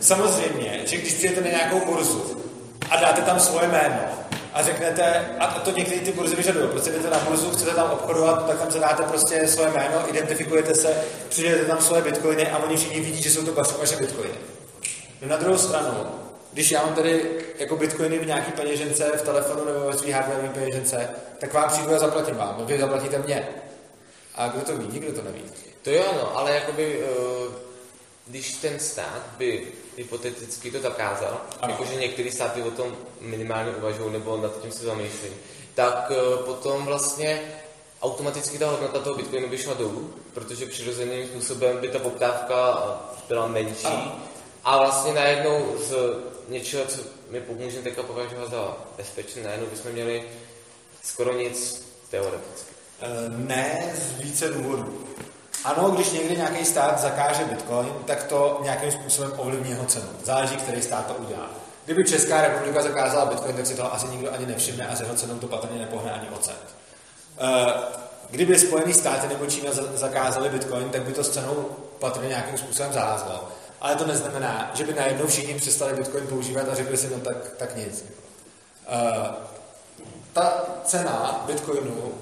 Samozřejmě, že když přijete na nějakou burzu a dáte tam svoje jméno a řeknete, a to některé ty burzy vyžadují, prostě jdete na burzu, chcete tam obchodovat, tak tam zadáte prostě svoje jméno, identifikujete se, přijdete tam svoje bitcoiny a oni všichni vidí, že jsou to vaše- vaše bitcoiny. No na druhou stranu, když já mám tady jako bitcoiny v nějaký peněžence, v telefonu nebo ve svý hardwareové peněžence, tak vám přijdu a zaplatím vám. Vy zaplatíte mě. A kdo to ví? Nikdo to neví. To jo, no, ale jakoby, uh, když ten stát by hypoteticky to zakázal, jakože některé státy o tom minimálně uvažují nebo nad tím se zamýšlí, tak uh, potom vlastně automaticky ta hodnota toho bitcoinu by šla dolů, protože přirozeným způsobem by ta poptávka uh, byla menší Ano. a vlastně najednou z něčeho, co my můžeme teďka považovat za bezpečné, najednou bychom měli skoro nic teoreticky. Eh, Ne z více důvodů. Ano, když někdy nějaký stát zakáže bitcoin, tak to nějakým způsobem ovlivní jeho cenu. Záleží, který stát to udělá. Kdyby Česká republika zakázala bitcoin, tak si toho asi nikdo ani nevšimne a s jeho cenou to patrně nepohne ani o cent. Eh, Kdyby Spojené státy nebo Čína za- zakázali bitcoin, tak by to s cenou patrně nějakým způsobem zaházlo. Ale to neznamená, že by najednou všichni přestali bitcoin používat a řekli si, no tak, tak nic. Eh, ta cena bitcoinu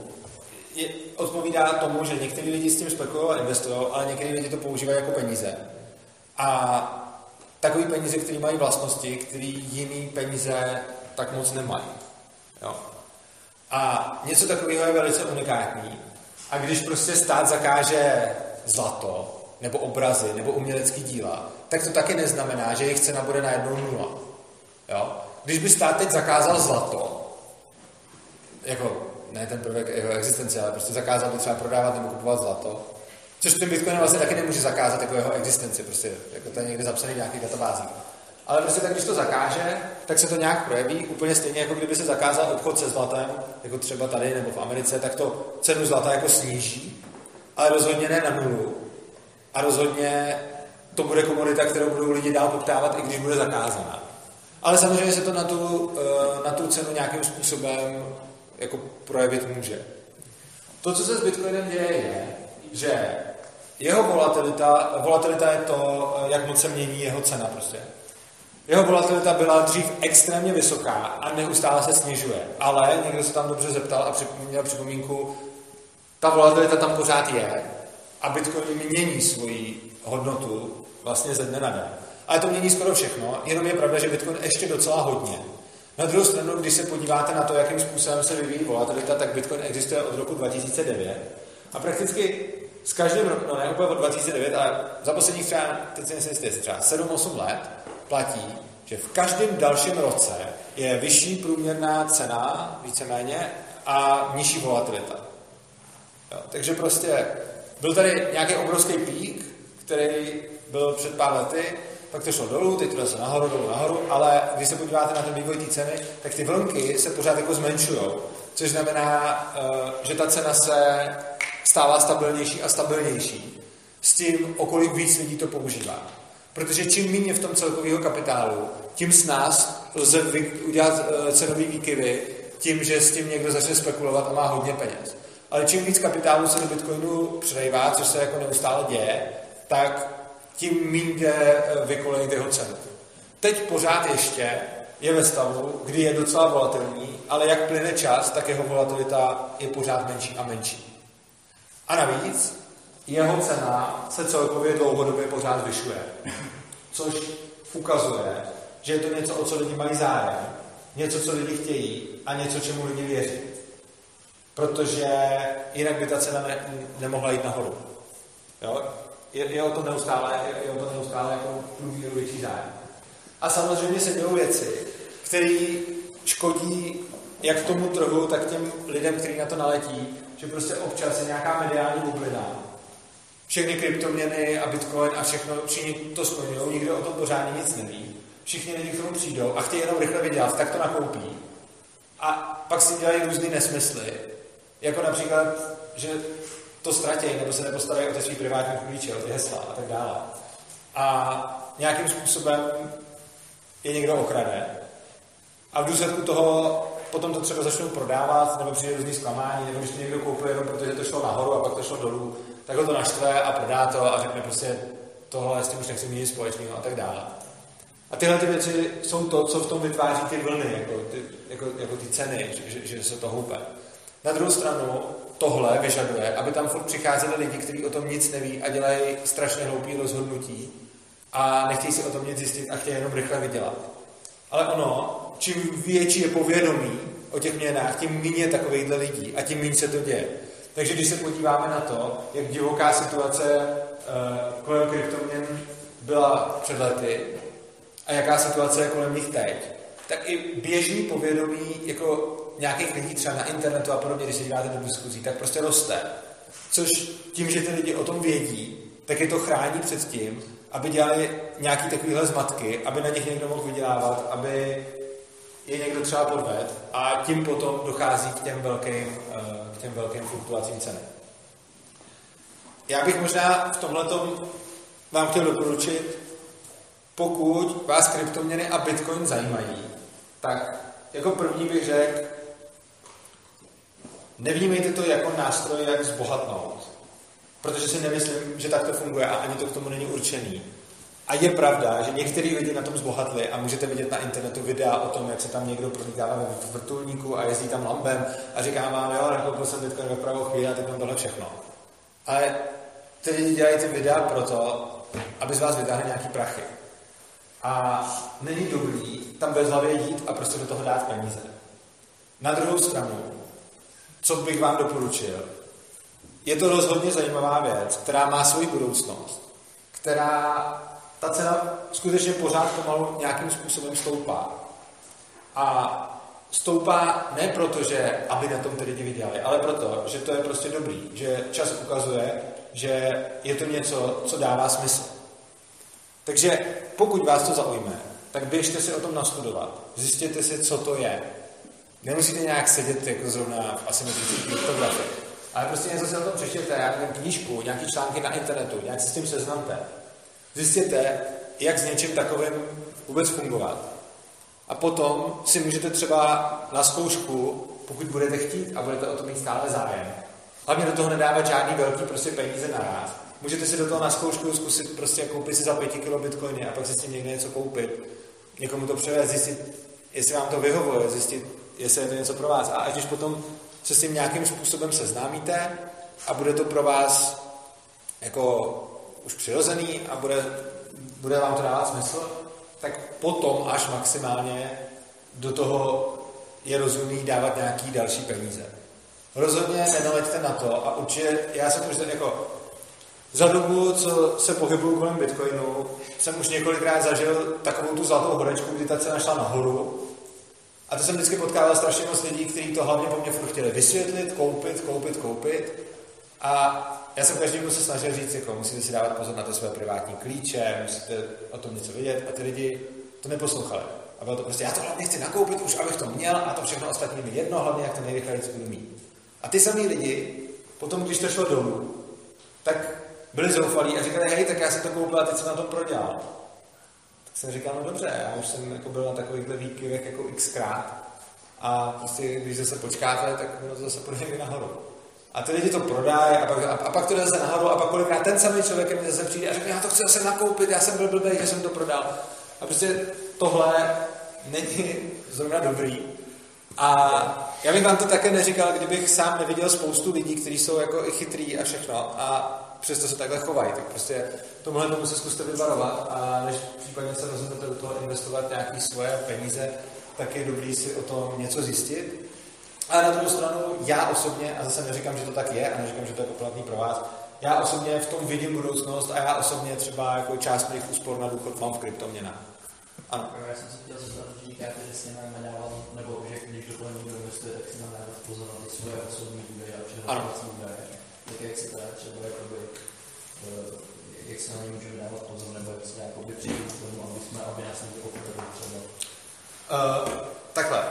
je, odpovídá tomu, že někteří lidi s tím spekulují a investují, ale někteří lidi to používají jako peníze. A takový peníze, které mají vlastnosti, které jiný peníze tak moc nemají. Jo. A něco takového je velice unikátní. A když prostě stát zakáže zlato, nebo obrazy, nebo umělecký díla, tak to taky neznamená, že jejich cena bude najednou nula. Jo? Když by stát teď zakázal zlato, jako ne ten prvek jeho existence, ale prostě zakázal by třeba prodávat nebo kupovat zlato, což ten Bitcoin vlastně taky nemůže zakázat jako jeho existenci, prostě jako to je někde zapsaný v nějakých databázích. Ale prostě tak, když to zakáže, tak se to nějak projeví, úplně stejně jako kdyby se zakázal obchod se zlatem, jako třeba tady nebo v Americe, tak to cenu zlata jako sníží, ale rozhodně ne na nulu. A rozhodně to bude komodita, kterou budou lidi dál poptávat, i když bude zakázaná. Ale samozřejmě se to na tu, eh, na tu cenu nějakým způsobem jako projevit může. To, co se s Bitcoinem děje, je, že jeho volatilita, volatilita je to, jak moc se mění jeho cena prostě. Jeho volatilita byla dřív extrémně vysoká a neustále se snižuje. Ale někdo se tam dobře zeptal a měl připomínku, ta volatilita tam pořád je a Bitcoin mění svoji hodnotu vlastně ze dne na den. Ale to mění skoro všechno, jenom je pravda, že Bitcoin ještě docela hodně. Na druhou stranu, když se podíváte na to, jakým způsobem se vyvíjí volatilita, tak Bitcoin existuje od roku 2009 a prakticky s každým rokem, no ne úplně od 2009, ale za posledních třeba, teď si jestli třeba 7-8 let platí, že v každém dalším roce je vyšší průměrná cena, víceméně, a nižší volatilita. Jo, takže prostě byl tady nějaký obrovský pík, který byl před pár lety, pak to šlo dolů, teď to se nahoru, dolů, nahoru, ale když se podíváte na ten vývoj té ceny, tak ty vlnky se pořád jako zmenšují, což znamená, eh, že ta cena se stává stabilnější a stabilnější s tím, o kolik víc lidí to používá. Protože čím méně v tom celkového kapitálu, tím s nás lze udělat eh, cenový výkyvy tím, že s tím někdo začne spekulovat a má hodně peněz. Ale čím víc kapitálu se do Bitcoinu přelejvá, což se jako neustále děje, tak tím méně jde eh, vykolejit jeho cenu. Teď pořád ještě je ve stavu, kdy je docela volatilní ale jak plyne čas, tak jeho volatilita je pořád menší a menší. A navíc jeho cena se celkově dlouhodobě pořád zvyšuje, což ukazuje, že je to něco, o co lidi mají zájem, něco, co lidi chtějí a něco, čemu lidi věří. Protože jinak by ta cena ne, nemohla jít nahoru. Jo? Je, je o to neustále, je, je o to neustále jako průbíru větší zájem. A samozřejmě se dělou věci, které škodí jak tomu trhu, tak těm lidem, kteří na to naletí, že prostě občas je nějaká mediální bublina. Všechny kryptoměny a bitcoin a všechno, všichni to skloňují, nikdo o tom pořádně nic neví. Všichni lidi k tomu přijdou a chtějí jenom rychle vydělat, tak to nakoupí. A pak si dělají různý nesmysly. Jako například, že to ztratí, nebo se nepostarají o ty svý privátní klíče, o ty hesla a tak dále. A nějakým způsobem je někdo okrade. A v důsledku toho potom to třeba začnou prodávat, nebo přijde různý zklamání, nebo když to někdo koupil jenom protože to šlo nahoru a pak to šlo dolů, tak ho to naštve a prodá to a řekne prostě tohle s tím už nechci mít nic společného a tak dále. A tyhle ty věci jsou to, co v tom vytváří ty vlny, jako ty, jako, jako ty ceny, že, že, že se to houpe. Na druhou stranu tohle vyžaduje, aby tam furt přicházeli lidi, kteří o tom nic neví a dělají strašně hloupý rozhodnutí a nechtějí si o tom nic zjistit a chtějí jenom rychle vydělat. Ale ono, čím větší je povědomí o těch měnách, tím méně takovýchhle lidí a tím méně se to děje. Takže když se podíváme na to, jak divoká situace uh, kolem kryptoměn byla před lety a jaká situace je kolem nich teď, tak i běžný povědomí jako nějakých lidí třeba na internetu a podobně, když se díváte do diskuzí, tak prostě roste. Což tím, že ty lidi o tom vědí, tak je to chrání před tím, aby dělali nějaký takovýhle zmatky, aby na nich někdo mohl vydělávat, aby je někdo třeba podved a tím potom dochází k těm velkým, eh, k těm velkým fluktuacím ceny. Já bych možná v tomhle vám chtěl doporučit, pokud vás kryptoměny a bitcoin zajímají, tak jako první bych řekl, nevnímejte to jako nástroj, jak zbohatnout. Protože si nemyslím, že tak to funguje a ani to k tomu není určený. A je pravda, že některý lidi na tom zbohatli a můžete vidět na internetu videa o tom, jak se tam někdo prolítává ve vrtulníku a jezdí tam lambem a říká vám, jo, nakoupil jsem Bitcoin ve pravou chvíli a teď mám tohle všechno. Ale ty lidi dělají ty videa proto, aby z vás vytáhli nějaký prachy. A není dobrý tam hlavy jít a prostě do toho dát peníze. Na druhou stranu, co bych vám doporučil, je to rozhodně zajímavá věc, která má svoji budoucnost, která ta cena skutečně pořád pomalu nějakým způsobem stoupá. A stoupá ne proto, že aby na tom ty lidi vydělali, ale proto, že to je prostě dobrý, že čas ukazuje, že je to něco, co dává smysl. Takže pokud vás to zaujme, tak běžte si o tom nastudovat. Zjistěte si, co to je. Nemusíte nějak sedět jako zrovna v asymetrických kryptografii. Ale prostě něco si o tom přečtěte, nevím, knížku, nějaký články na internetu, nějak se s tím seznamte. Zjistěte, jak s něčím takovým vůbec fungovat. A potom si můžete třeba na zkoušku, pokud budete chtít a budete o to mít stále zájem, hlavně do toho nedávat žádný velký prostě peníze naraz, můžete si do toho na zkoušku zkusit prostě koupit si za 5 kilo bitcoiny a pak si s tím někde něco koupit, někomu to převést, zjistit, jestli vám to vyhovuje, zjistit, jestli je to něco pro vás. A ať už potom se s tím nějakým způsobem seznámíte a bude to pro vás jako už přirozený a bude, bude vám to dávat smysl, tak potom až maximálně do toho je rozumný dávat nějaký další peníze. Rozhodně nenaleďte na to a určitě, já jsem už jako za dobu, co se pohybuju kolem Bitcoinu, jsem už několikrát zažil takovou tu zlatou horečku, kdy ta cena šla nahoru. A to jsem vždycky potkával strašně moc lidí, kteří to hlavně po mně furt chtěli vysvětlit, koupit, koupit, koupit. A já jsem každému se snažil říct, jako musíte si dávat pozor na ty své privátní klíče, musíte o tom něco vědět a ty lidi to neposlouchali. A bylo to prostě, já to hlavně chci nakoupit už, abych to měl a to všechno ostatní mi jedno, hlavně jak to nejrychleji budu mít. A ty samý lidi, potom když to šlo dolů, tak byli zoufalí a říkali, hej, tak já jsem to koupil a teď jsem na to prodělal. Jsem říkal, no dobře, já už jsem jako byl na takovýchhle výkyvech jako xkrát a prostě když zase počkáte, tak ono to zase půjde nahoru. A ty lidi to prodají a pak, a, a pak to jde zase nahoru a pak kolikrát ten samý člověk mi zase přijde a řekne, já to chci zase nakoupit, já jsem byl blbý, že jsem to prodal. A prostě tohle není zrovna dobrý. A já bych vám to také neříkal, kdybych sám neviděl spoustu lidí, kteří jsou jako i chytrý a všechno a přesto se takhle chovají. Tak prostě tomuhle tomu se zkuste vyvarovat a než případně se rozhodnete do toho investovat nějaké svoje peníze, tak je dobrý si o tom něco zjistit. A na druhou stranu, já osobně, a zase neříkám, že to tak je, a neříkám, že to je poplatný pro vás, já osobně v tom vidím budoucnost a já osobně třeba jako část mých úspor na důchod mám v kryptoměnách. Ano. Já jsem se chtěl zeptat, že říkáte, že si máme dávat, nebo že když do toho někdo investuje, tak si máme dávat pozor na ty svoje osobní údaje a přihlašovací údaje. Tak jak teda třeba jakoby, eh, jak se na ně můžeme dávat pozor, nebo jak se jakoby přijít k tomu, aby jsme, aby nás někdo pochopili třeba. Uh, takhle.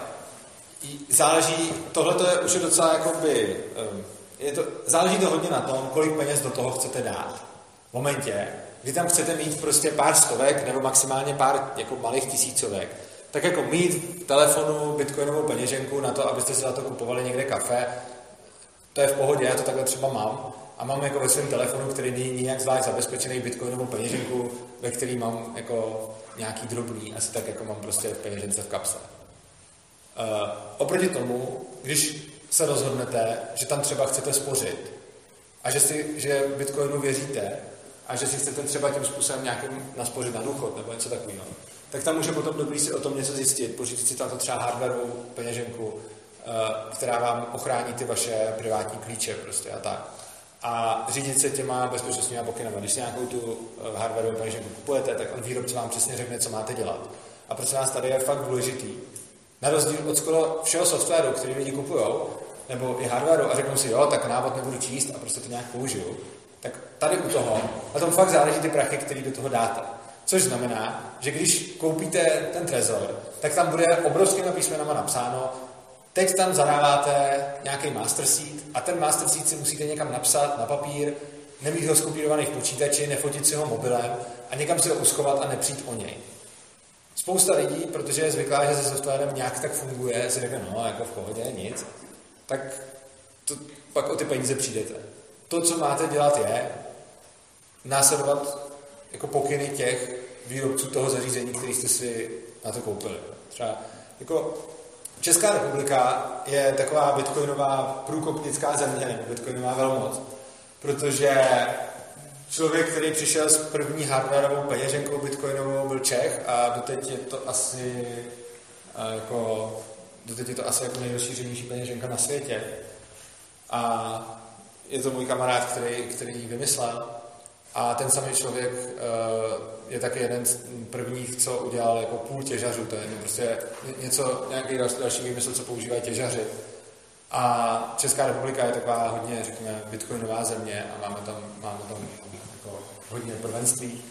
Záleží, tohle je už docela jakoby, um, je to, záleží to hodně na tom, kolik peněz do toho chcete dát. V momentě, kdy tam chcete mít prostě pár stovek nebo maximálně pár jako malých tisícovek, tak jako mít telefonu bitcoinovou peněženku na to, abyste si za to kupovali někde kafe, to je v pohodě, já to takhle třeba mám. A mám jako ve svém telefonu, který není nijak zvlášť zabezpečený bitcoinovou peněženku, ve který mám jako nějaký drobný, asi tak jako mám prostě peněžence v kapse. Uh, oproti tomu, když se rozhodnete, že tam třeba chcete spořit a že, si, že Bitcoinu věříte a že si chcete třeba tím způsobem nějakým naspořit na důchod nebo něco takového, tak tam může potom dobrý si o tom něco zjistit, pořídit si tam to třeba hardwareovou peněženku, která vám ochrání ty vaše privátní klíče prostě a tak. A řídit se těma bezpečnostními pokynama. Když si nějakou tu eh, hardwareovou peněženku kupujete, tak on výrobce vám přesně řekne, co máte dělat. A pro nás tady je fakt důležitý, na rozdíl od skoro všeho softwaru, který lidi kupují, nebo i hardwareu a řeknou si, jo, tak návod nebudu číst a prostě to nějak použiju, tak tady u toho, na tom fakt záleží ty prachy, které do toho dáte. Což znamená, že když koupíte ten trezor, tak tam bude obrovskými písmenama napsáno, teď tam zadáváte nějaký master seed a ten master seed si musíte někam napsat na papír, nemít ho skopírovaný v počítači, nefotit si ho mobilem a někam si ho uschovat a nepřijít o něj. Spousta lidí, protože je zvyklá, že se softwarem nějak tak funguje, si řekne, no, jako v pohodě, nic, tak to, pak o ty peníze přijdete. To, co máte dělat, je následovat jako pokyny těch výrobců toho zařízení, který jste si na to koupili. Třeba jako Česká republika je taková bitcoinová průkopnická země, nebo bitcoinová velmoc, protože člověk, který přišel s první hardwareovou peněženkou bitcoinovou, byl Čech a doteď je to asi jako, doteď je to asi jako nejrozšířenější peněženka na světě. A je to můj kamarád, který, který ji vymyslel. A ten samý člověk uh, je taky jeden z prvních, co udělal jako půl těžařů. To je prostě něco, nějaký další výmysl, co používají těžaři. A Česká republika je taková hodně, řekněme, bitcoinová země a máme tam, máme tam jako hodně prvenství.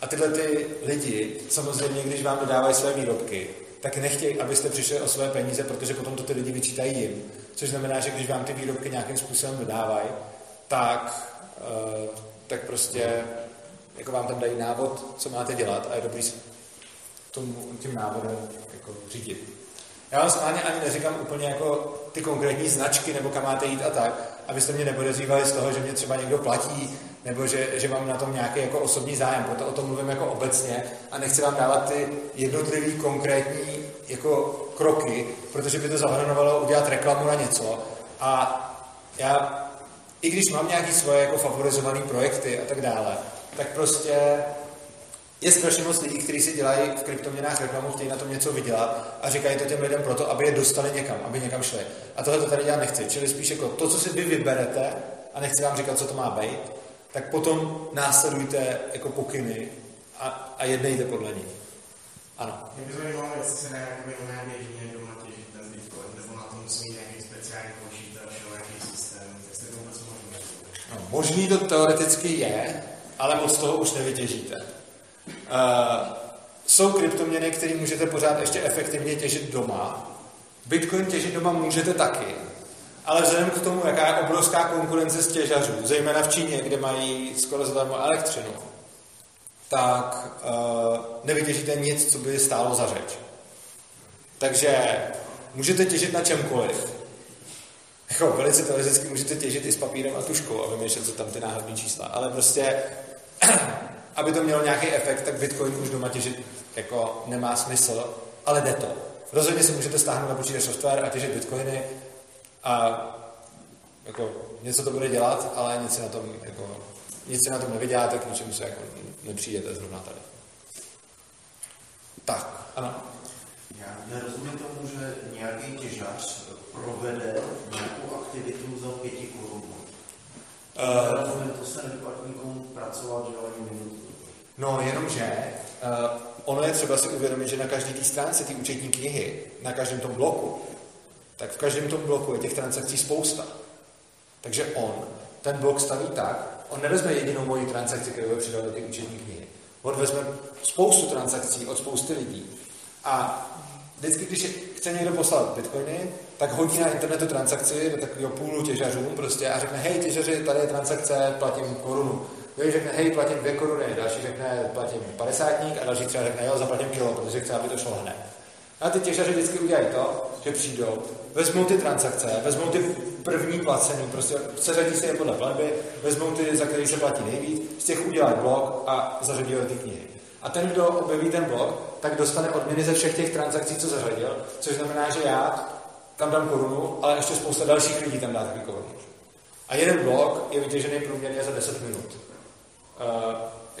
A tyhle ty lidi, samozřejmě, když vám dodávají své výrobky, tak nechtějí, abyste přišli o své peníze, protože potom to ty lidi vyčítají jim. Což znamená, že když vám ty výrobky nějakým způsobem dodávají, tak, uh, tak prostě jako vám tam dají návod, co máte dělat a je dobrý tomu, tím návodem jako řídit. Já vám ani, ani neříkám úplně jako ty konkrétní značky, nebo kam máte jít a tak, abyste mě nepodezřívali z toho, že mě třeba někdo platí, nebo že, že mám na tom nějaký jako osobní zájem. Proto o tom mluvím jako obecně a nechci vám dávat ty jednotlivý konkrétní jako kroky, protože by to zahrnovalo udělat reklamu na něco. A já, i když mám nějaké svoje jako favorizované projekty a tak dále, tak prostě je strašně moc lidí, kteří si dělají v kryptoměnách reklamu, chtějí na tom něco vydělat a říkají to těm lidem proto, aby je dostali někam, aby někam šli. A tohle to tady dělat nechci. Čili spíš jako to, co si vy vyberete, a nechci vám říkat, co to má být, tak potom následujte jako pokyny a, a jednejte podle nich. Ano. Mě by zajímalo, jestli se oné běžně doma těžit ten Bitcoin, nebo na to musí mít nějaký speciální počítač nebo nějaký systém, jestli to vůbec možné. Možný to teoreticky je, ale moc toho už nevytěžíte. Uh, jsou kryptoměny, které můžete pořád ještě efektivně těžit doma. Bitcoin těžit doma můžete taky, ale vzhledem k tomu, jaká je obrovská konkurence z těžařů, zejména v Číně, kde mají skoro zadarmo elektřinu, tak uh, nevytěžíte nic, co by stálo za řeč. Takže můžete těžit na čemkoliv. Jako velice teoreticky můžete těžit i s papírem a tuškou a vymýšlet, co tam ty náhodné čísla. Ale prostě, aby to mělo nějaký efekt, tak Bitcoin už doma těžit jako nemá smysl, ale jde to. Rozhodně si můžete stáhnout na počítač software a těžit bitcoiny a jako něco to bude dělat, ale nic si na tom, jako, nic si na tom nevyděláte, k ničemu se jako nepřijdete zrovna tady. Tak, ano. Já nerozumím tomu, že nějaký těžař provede nějakou aktivitu za pěti korun. Uh, rozumím, to se nevyplatí nikomu pracovat, že ani minutu. No, jenomže uh, ono je třeba si uvědomit, že na každé té stránce ty účetní knihy, na každém tom bloku, tak v každém tom bloku je těch transakcí spousta. Takže on ten blok staví tak, on nevezme jedinou moji transakci, kterou je přidal do té účetní knihy. On vezme spoustu transakcí od spousty lidí. A vždycky, když chce někdo poslat bitcoiny, tak hodí na internetu transakci do takového půlu těžařům prostě a řekne, hej těžaři, tady je transakce, platím korunu. Druhý řekne, hej, platím dvě koruny, další řekne, platím padesátník a další třeba řekne, jo, zaplatím kilo, protože chce, aby to šlo hned. A ty těžaři vždycky udělají to, že přijdou, vezmou ty transakce, vezmou ty první placený, prostě seřadí si je podle platby, vezmou ty, za který se platí nejvíc, z těch udělají blok a zařadí ho ty knihy. A ten, kdo objeví ten blok, tak dostane odměny ze všech těch transakcí, co zařadil, což znamená, že já tam dám korunu, ale ještě spousta dalších lidí tam dá taky korunu. A jeden blok je vytěžený průměrně za 10 minut. Uh,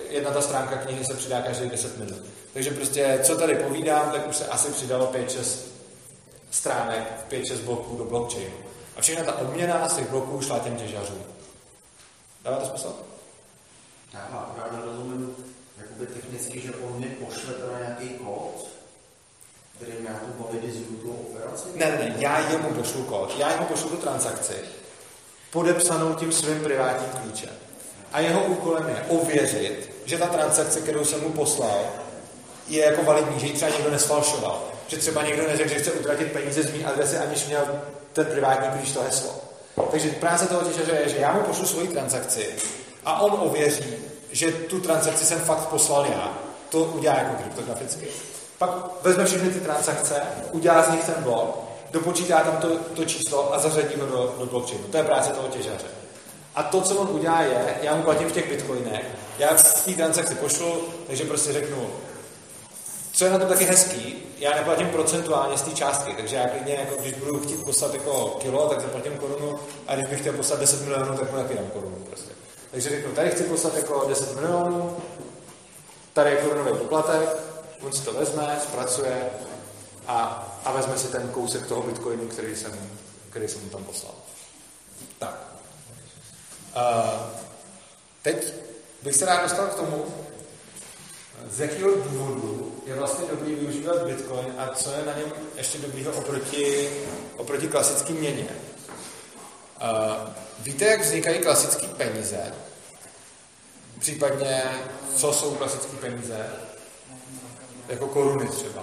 jedna ta stránka knihy se přidá každý 10 minut. Takže prostě, co tady povídám, tak už se asi přidalo 5-6 stránek, 5-6 bloků do blockchainu. A všechna ta odměna z těch bloků šla těm těžařům. Dává to smysl? Já rád rozumím jakoby technicky, že on mi pošle teda nějaký kód, který nějakou validizuju tu operaci? Ne, ne, ne, já jemu pošlu kód, já jemu pošlu tu transakci, podepsanou tím svým privátním klíčem. A jeho úkolem je ověřit, že ta transakce, kterou jsem mu poslal, je jako validní, že ji třeba někdo nesfalšoval. Že třeba někdo neřekl, že chce utratit peníze z mé adresy, aniž měl ten privátní klíč to heslo. Takže práce toho těžaře je, že já mu pošlu svoji transakci a on ověří, že tu transakci jsem fakt poslal já. To udělá jako kryptograficky. Pak vezme všechny ty transakce, udělá z nich ten blok, dopočítá tam to, to číslo a zařadí ho do, do blockchainu. To je práce toho těžaře. A to, co on udělá, je, já mu platím v těch bitcoinech, já v té transakci pošlu, takže prostě řeknu, co je na to taky hezký, já neplatím procentuálně z té částky, takže já klidně, jako když budu chtít poslat jako kilo, tak zaplatím korunu, a když bych chtěl poslat 10 milionů, tak mu taky dám korunu. Prostě. Takže řeknu, tady chci poslat jako 10 milionů, tady je korunový poplatek, on si to vezme, zpracuje a, a vezme si ten kousek toho bitcoinu, který jsem, který jsem mu tam poslal. Tak. Uh, teď bych se rád dostal k tomu, z jakého důvodu je vlastně dobrý využívat Bitcoin a co je na něm ještě dobrýho oproti, oproti klasickým měně. Uh, víte, jak vznikají klasické peníze? Případně, co jsou klasické peníze? Jako koruny třeba.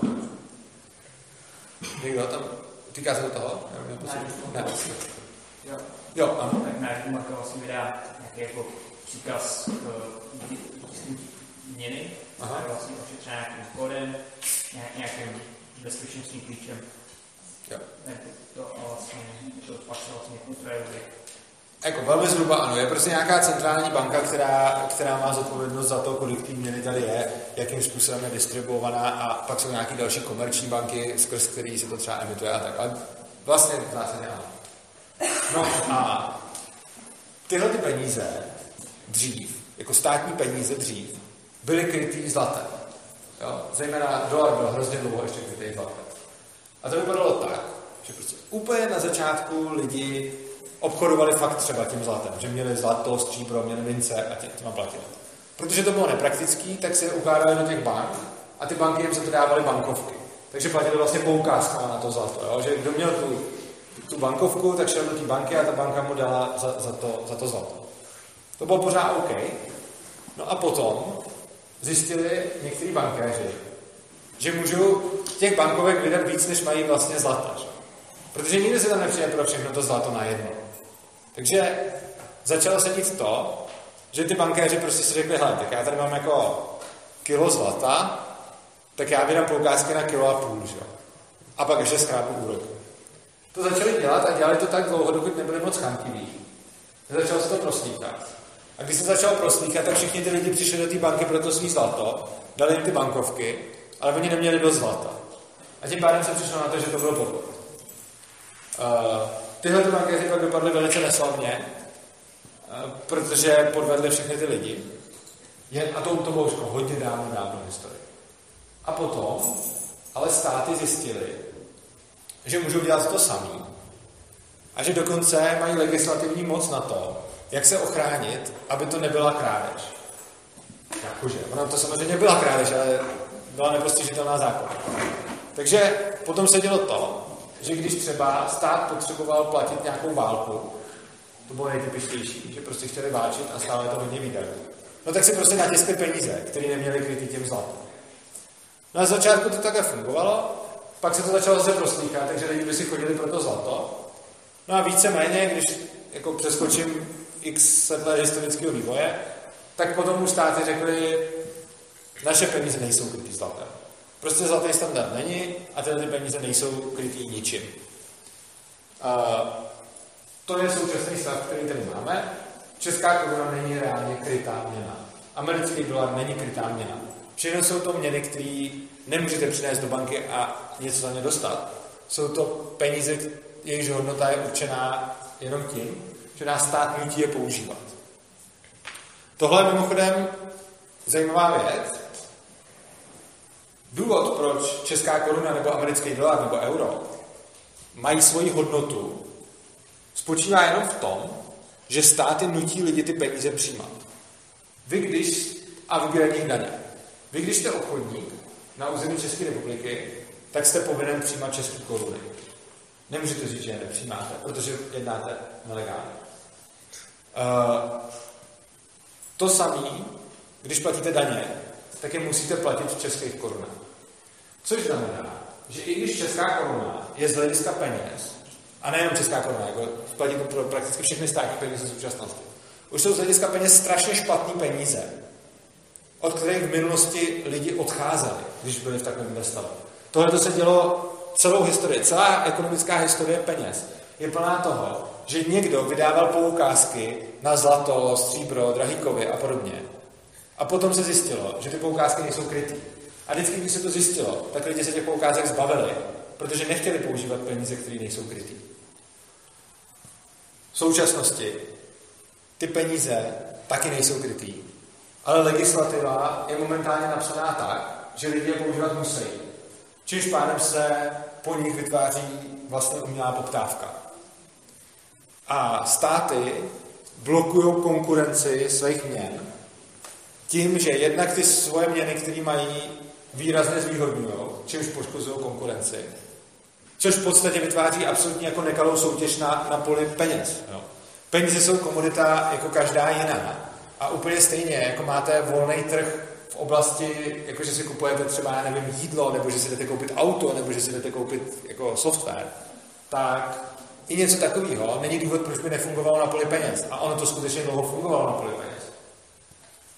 Někdo tam, týká se to toho? Ne. ne. Jo. Jo, ano. Tak na Marka vlastně vydá nějaký jako příkaz k měny, Aha. je vlastně ošetřená nějakým kódem, nějakým bezpečnostním klíčem. Jo. To vlastně, to pak se vlastně kontroluje. Jako velmi zhruba ano, je prostě nějaká centrální banka, která, která má zodpovědnost za to, kolik té měny tady je, jakým způsobem je distribuovaná a pak jsou nějaké další komerční banky, skrz který se to třeba emituje a tak. Ale vlastně v zásadě ano. No a tyhle ty peníze dřív, jako státní peníze dřív, byly krytý zlatem. Jo? Zejména dolar byl hrozně dlouho ještě krytý zlatem. A to vypadalo tak, že prostě úplně na začátku lidi obchodovali fakt třeba tím zlatem, že měli zlato, stříbro, měli mince a tě, těma platili. Protože to bylo nepraktický, tak se ukládali do těch bank a ty banky jim za to dávaly bankovky. Takže platili vlastně poukázkama na to zlato. Jo? Že kdo měl tu, tu bankovku, tak šel do té banky a ta banka mu dala za, za, to, za to zlato. To bylo pořád OK. No a potom zjistili některý bankéři, že můžou těch bankovek vydat víc, než mají vlastně zlata. Že? Protože nikdy se tam nepřijde pro všechno to zlato na jedno. Takže začalo se dít to, že ty bankéři prostě si řekli, hele, tak já tady mám jako kilo zlata, tak já vydám poukázky na kilo a půl, že? A pak ještě schrábu úroky. To začali dělat a dělali to tak dlouho, dokud nebyli moc chamtiví. Začalo se to proslíkat. A když se začalo proslíkat, tak všichni ty lidi přišli do té banky pro to svý zlato, dali jim ty bankovky, ale oni neměli dost zlata. A tím pádem se přišlo na to, že to bylo podvod. Uh, tyhle ty bankéři pak dopadly velice neslavně, uh, protože podvedli všechny ty lidi. A to, to bylo už hodně dávno, dávno historii. A potom ale státy zjistili, že můžou dělat to samý a že dokonce mají legislativní moc na to, jak se ochránit, aby to nebyla krádež. Jakože, ona to samozřejmě byla krádež, ale byla nepostižitelná zákon. Takže potom se dělo to, že když třeba stát potřeboval platit nějakou válku, to bylo nejtypičtější, že prostě chtěli válčit a stále to hodně výdajů. No tak si prostě natiskli peníze, které neměli krytý tím zlatem. No a začátku to takhle fungovalo, pak se to začalo zase proslýchat, takže lidi by si chodili pro to zlato. No a víceméně, když jako přeskočím x set let historického vývoje, tak potom už státy řekli, naše peníze nejsou krytý zlatem. Prostě zlatý standard není a tyhle ty peníze nejsou krytý ničím. A to je současný stav, který tady máme. Česká koruna není reálně krytá měna. Americký dolar není krytá měna. Všechno jsou to měny, které nemůžete přinést do banky a něco za ně dostat. Jsou to peníze, jejichž hodnota je určená jenom tím, že nás stát nutí je používat. Tohle je mimochodem zajímavá věc. Důvod, proč česká koruna nebo americký dolar nebo euro mají svoji hodnotu, spočívá jenom v tom, že státy nutí lidi ty peníze přijímat. Vy když, a vybírají jich daně. Vy když jste obchodník na území České republiky, tak jste povinen přijímat české koruny. Nemůžete říct, že je nepřijímáte, protože jednáte nelegálně. Uh, to samé, když platíte daně, tak je musíte platit v českých korunách. Což znamená, že i když česká koruna je z hlediska peněz, a nejenom česká koruna, jako platí to pro prakticky všechny státní peníze současnosti, už jsou z hlediska peněz strašně špatné peníze, od kterých v minulosti lidi odcházeli, když byli v takovém stavu. Tohle to se dělo celou historii. Celá ekonomická historie peněz je plná toho, že někdo vydával poukázky na zlato, stříbro, drahýkovy a podobně. A potom se zjistilo, že ty poukázky nejsou krytý. A vždycky, když se to zjistilo, tak lidi se těch poukázek zbavili, protože nechtěli používat peníze, které nejsou krytý. V současnosti ty peníze taky nejsou krytý, ale legislativa je momentálně napsaná tak, že lidi je používat musí. Čímž pádem se po nich vytváří vlastně umělá poptávka. A státy blokují konkurenci svých měn tím, že jednak ty svoje měny, které mají, výrazně zvýhodňují, čímž poškozují konkurenci. Což v podstatě vytváří absolutně jako nekalou soutěž na, na poli peněz. Jo. Peníze jsou komodita jako každá jiná. A úplně stejně, jako máte volný trh v oblasti, jako že si kupujete třeba, já nevím, jídlo, nebo že si jdete koupit auto, nebo že si jdete koupit jako software, tak i něco takového není důvod, proč by nefungovalo na poli peněz. A ono to skutečně dlouho fungovalo na poli peněz.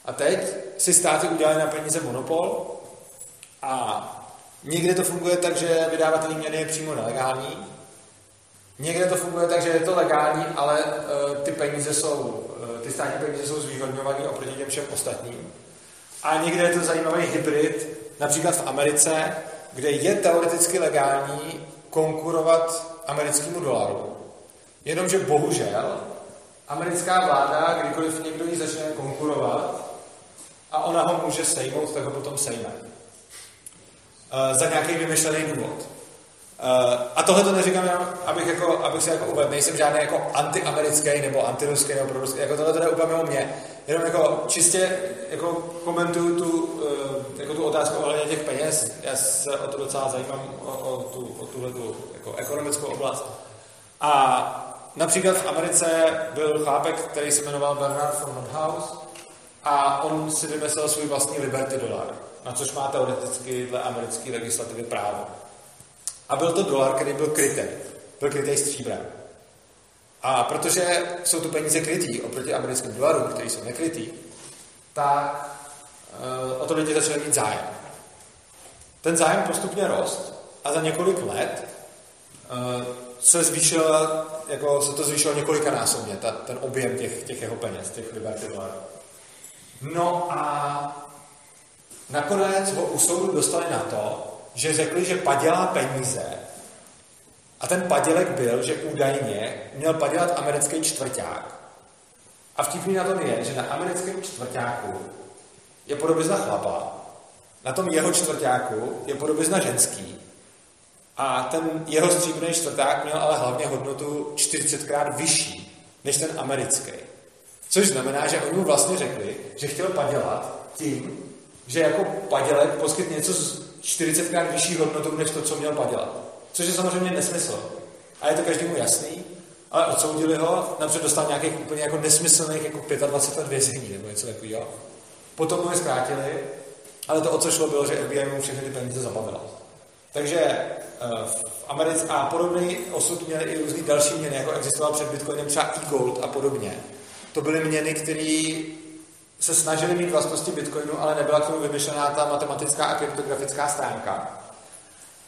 A teď si státy udělali na peníze monopol a někde to funguje tak, že vydávatelný měny je přímo nelegální, někde to funguje tak, že je to legální, ale uh, ty peníze jsou, uh, ty státní peníze jsou zvýhodňované oproti těm všem ostatním. A někde je to zajímavý hybrid, například v Americe, kde je teoreticky legální konkurovat americkému dolaru. Jenomže bohužel americká vláda, kdykoliv někdo jí začne konkurovat a ona ho může sejmout, tak ho potom sejme. Uh, za nějaký vymyšlený důvod. Uh, a tohle to neříkám jenom, abych, jako, abych se jako uvedl, nejsem žádný jako antiamerický nebo antiruský nebo proruský, jako tohle to jde úplně o mě. Jenom jako čistě jako komentuju tu, uh, jako tu otázku ohledně těch peněz. Já se o to docela zajímám, o, o, tu, o tuhle tu jako ekonomickou oblast. A například v Americe byl chlápek, který se jmenoval Bernard von Nordhaus a on si vymyslel svůj vlastní Liberty dolar, na což má teoreticky dle americké legislativy právo. A byl to dolar, který byl krytý. Byl krytý stříbrem. A protože jsou tu peníze krytý oproti americkým dolarům, který jsou nekrytý, tak uh, o to lidi začali mít zájem. Ten zájem postupně rost a za několik let uh, se zvýšil, jako se to zvýšilo několikanásobně, ta, ten objem těch, těch jeho peněz, těch liberty dolarů. No a nakonec ho u soudu dostali na to, že řekli, že padělá peníze a ten padělek byl, že údajně měl padělat americký čtvrták. A vtipný na tom je, že na americkém čtvrtáku je podobizna chlapa, na tom jeho čtvrtáku je podobizna ženský a ten jeho stříbrný čtvrták měl ale hlavně hodnotu 40krát vyšší než ten americký. Což znamená, že oni mu vlastně řekli, že chtěl padělat tím, že jako padělek poskyt něco z 40krát vyšší hodnotu, než to, co měl padělat. Což je samozřejmě nesmysl. A je to každému jasný, ale odsoudili ho, napřed dostal nějakých úplně jako nesmyslných jako 25 let vězení nebo něco takového. Potom mu je zkrátili, ale to, o co šlo, bylo, že FBI mu všechny ty peníze zabavila. Takže eh, v Americe a podobný osud měli i různý další měny, jako existoval před Bitcoinem třeba e-gold a podobně. To byly měny, které se snažili mít vlastnosti Bitcoinu, ale nebyla k tomu vymyšlená ta matematická a kryptografická stránka.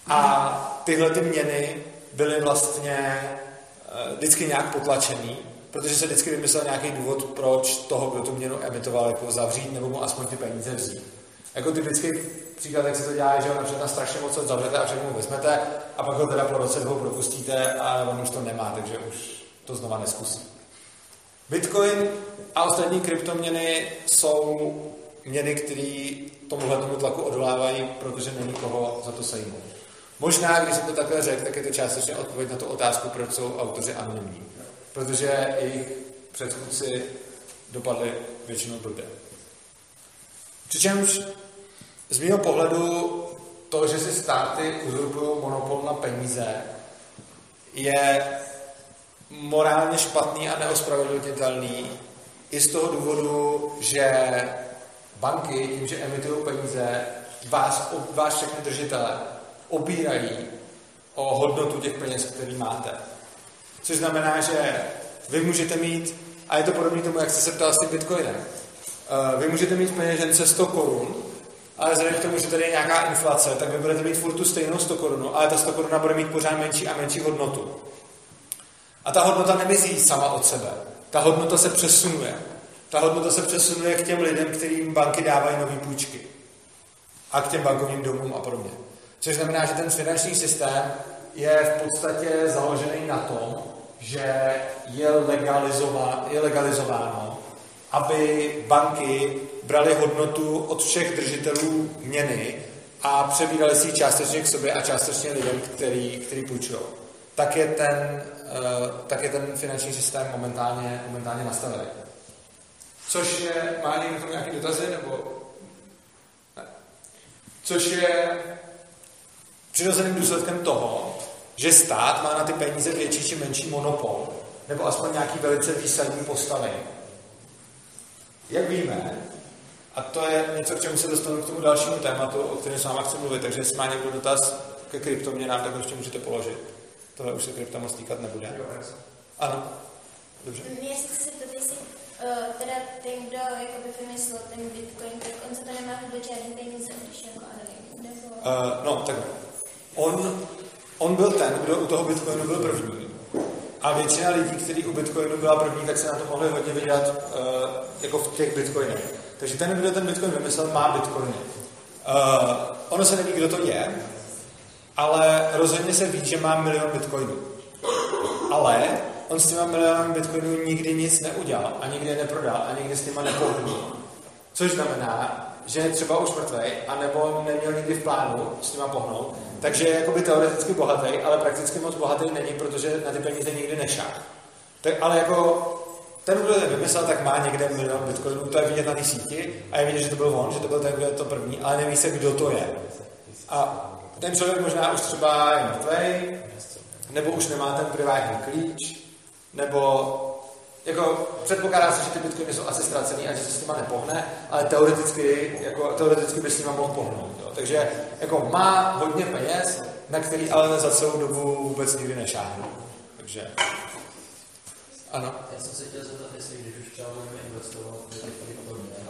A tyhle ty měny byly vlastně uh, vždycky nějak potlačený, protože se vždycky vymyslel nějaký důvod, proč toho, kdo tu měnu emitoval, jako zavřít nebo mu aspoň ty peníze vzít. Jako typický příklad, jak se to dělá, že ho například na strašně moc zavřete a všechno vezmete a pak ho teda po roce dvou propustíte a on už to nemá, takže už to znova neskusí. Bitcoin a ostatní kryptoměny jsou měny, které tomuhle tomu tlaku odolávají, protože není koho za to sejmout. Možná, když jsem to takhle řekl, tak je to částečně odpověď na tu otázku, proč jsou autoři anonymní. Protože jejich předchůdci dopadli většinou blbě. Přičemž z mého pohledu to, že si státy uzurpují monopol na peníze, je morálně špatný a neospravedlnitelný i z toho důvodu, že banky tím, že emitují peníze, vás, vás všechny držitele obírají o hodnotu těch peněz, který máte. Což znamená, že vy můžete mít, a je to podobné tomu, jak jste se ptal s tím Bitcoinem, eh, vy můžete mít peněžence 100 korun, ale vzhledem k tomu, že tady je nějaká inflace, tak vy budete mít furt tu stejnou 100 korunu, ale ta 100 koruna bude mít pořád menší a menší hodnotu. A ta hodnota nemizí sama od sebe. Ta hodnota se přesunuje. Ta hodnota se přesunuje k těm lidem, kterým banky dávají nové půjčky. A k těm bankovním domům a podobně. Což znamená, že ten finanční systém je v podstatě založený na tom, že je, legalizová, je legalizováno, aby banky brali hodnotu od všech držitelů měny a přebírali si ji částečně k sobě a částečně lidem, který, který půjčují. Tak je ten, tak je ten finanční systém momentálně, momentálně nastavený. Což je, má někdo nějaké dotazy, nebo ne? Což je přirozeným důsledkem toho, že stát má na ty peníze větší či menší monopol, nebo aspoň nějaký velice výsadní postavení. Jak víme, a to je něco, k čemu se dostanu k tomu dalšímu tématu, o kterém s váma chci mluvit, takže jestli má někdo dotaz ke kryptoměnám, tak ještě můžete položit. Tohle už se krypta moc týkat nebude. Ano. Dobře. Jestli se to jestli uh, teda ten, kdo jakoby vymyslel ten Bitcoin, tak on se to nemá vůbec žádný peníze, když jako. Uh, no, tak on, on byl ten, kdo u toho Bitcoinu byl první. A většina lidí, kteří u Bitcoinu byla první, tak se na to mohli hodně vydělat uh, jako v těch Bitcoinech. Takže ten, kdo ten Bitcoin vymyslel, má Bitcoiny. Uh, ono se neví, kdo to je, ale rozhodně se ví, že má milion Bitcoinů. Ale on s těma milionem Bitcoinů nikdy nic neudělal a nikdy je neprodal a nikdy s těma nepohnul. Což znamená, že je třeba už mrtvý, anebo neměl nikdy v plánu s těma pohnout, takže je jakoby teoreticky bohatý, ale prakticky moc bohatý není, protože na ty peníze nikdy nešáhl. Tak, ale jako ten, kdo to vymyslel, tak má někde milion bitcoinů, to je vidět na té síti a je vidět, že to byl on, že to byl ten, kdo je to první, ale neví se, kdo to je. A ten člověk možná už třeba je mrtvý, nebo už nemá ten privátní klíč, nebo jako předpokládá se, že ty bitcoiny jsou asi ztracený a že se s nima nepohne, ale teoreticky, jako, teoreticky by s nima mohl pohnout. Jo. Takže jako má hodně peněz, na který ale za celou dobu vůbec nikdy nešáhne. Takže ano. Já jsem se chtěl zeptat, jestli když už třeba budeme investovat do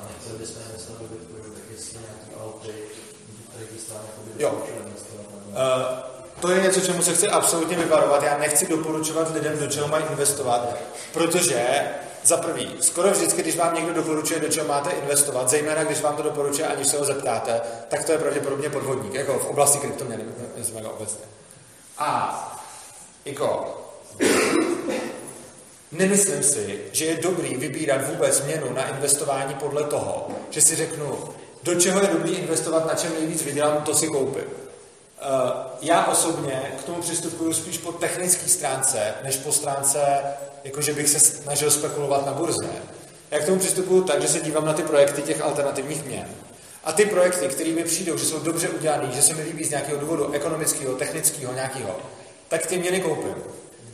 a nechtěli bychom investovat do Bitcoinu, tak jestli nějaký alty, Jo. Uh, to je něco, čemu se chci absolutně vyvarovat. Já nechci doporučovat lidem, do čeho mají investovat, protože za prvý, skoro vždycky, když vám někdo doporučuje, do čeho máte investovat, zejména když vám to doporučuje, aniž se ho zeptáte, tak to je pravděpodobně podvodník, jako v oblasti kryptoměny, jsme obecně. A jako, nemyslím si, že je dobrý vybírat vůbec měnu na investování podle toho, že si řeknu, do čeho je dobrý investovat, na čem nejvíc vydělám, to si koupím. Uh, já osobně k tomu přistupuju spíš po technické stránce, než po stránce, jako že bych se snažil spekulovat na burze. Já k tomu přistupuju tak, že se dívám na ty projekty těch alternativních měn. A ty projekty, které mi přijdou, že jsou dobře udělané, že se mi líbí z nějakého důvodu ekonomického, technického, nějakého, tak ty měny koupím.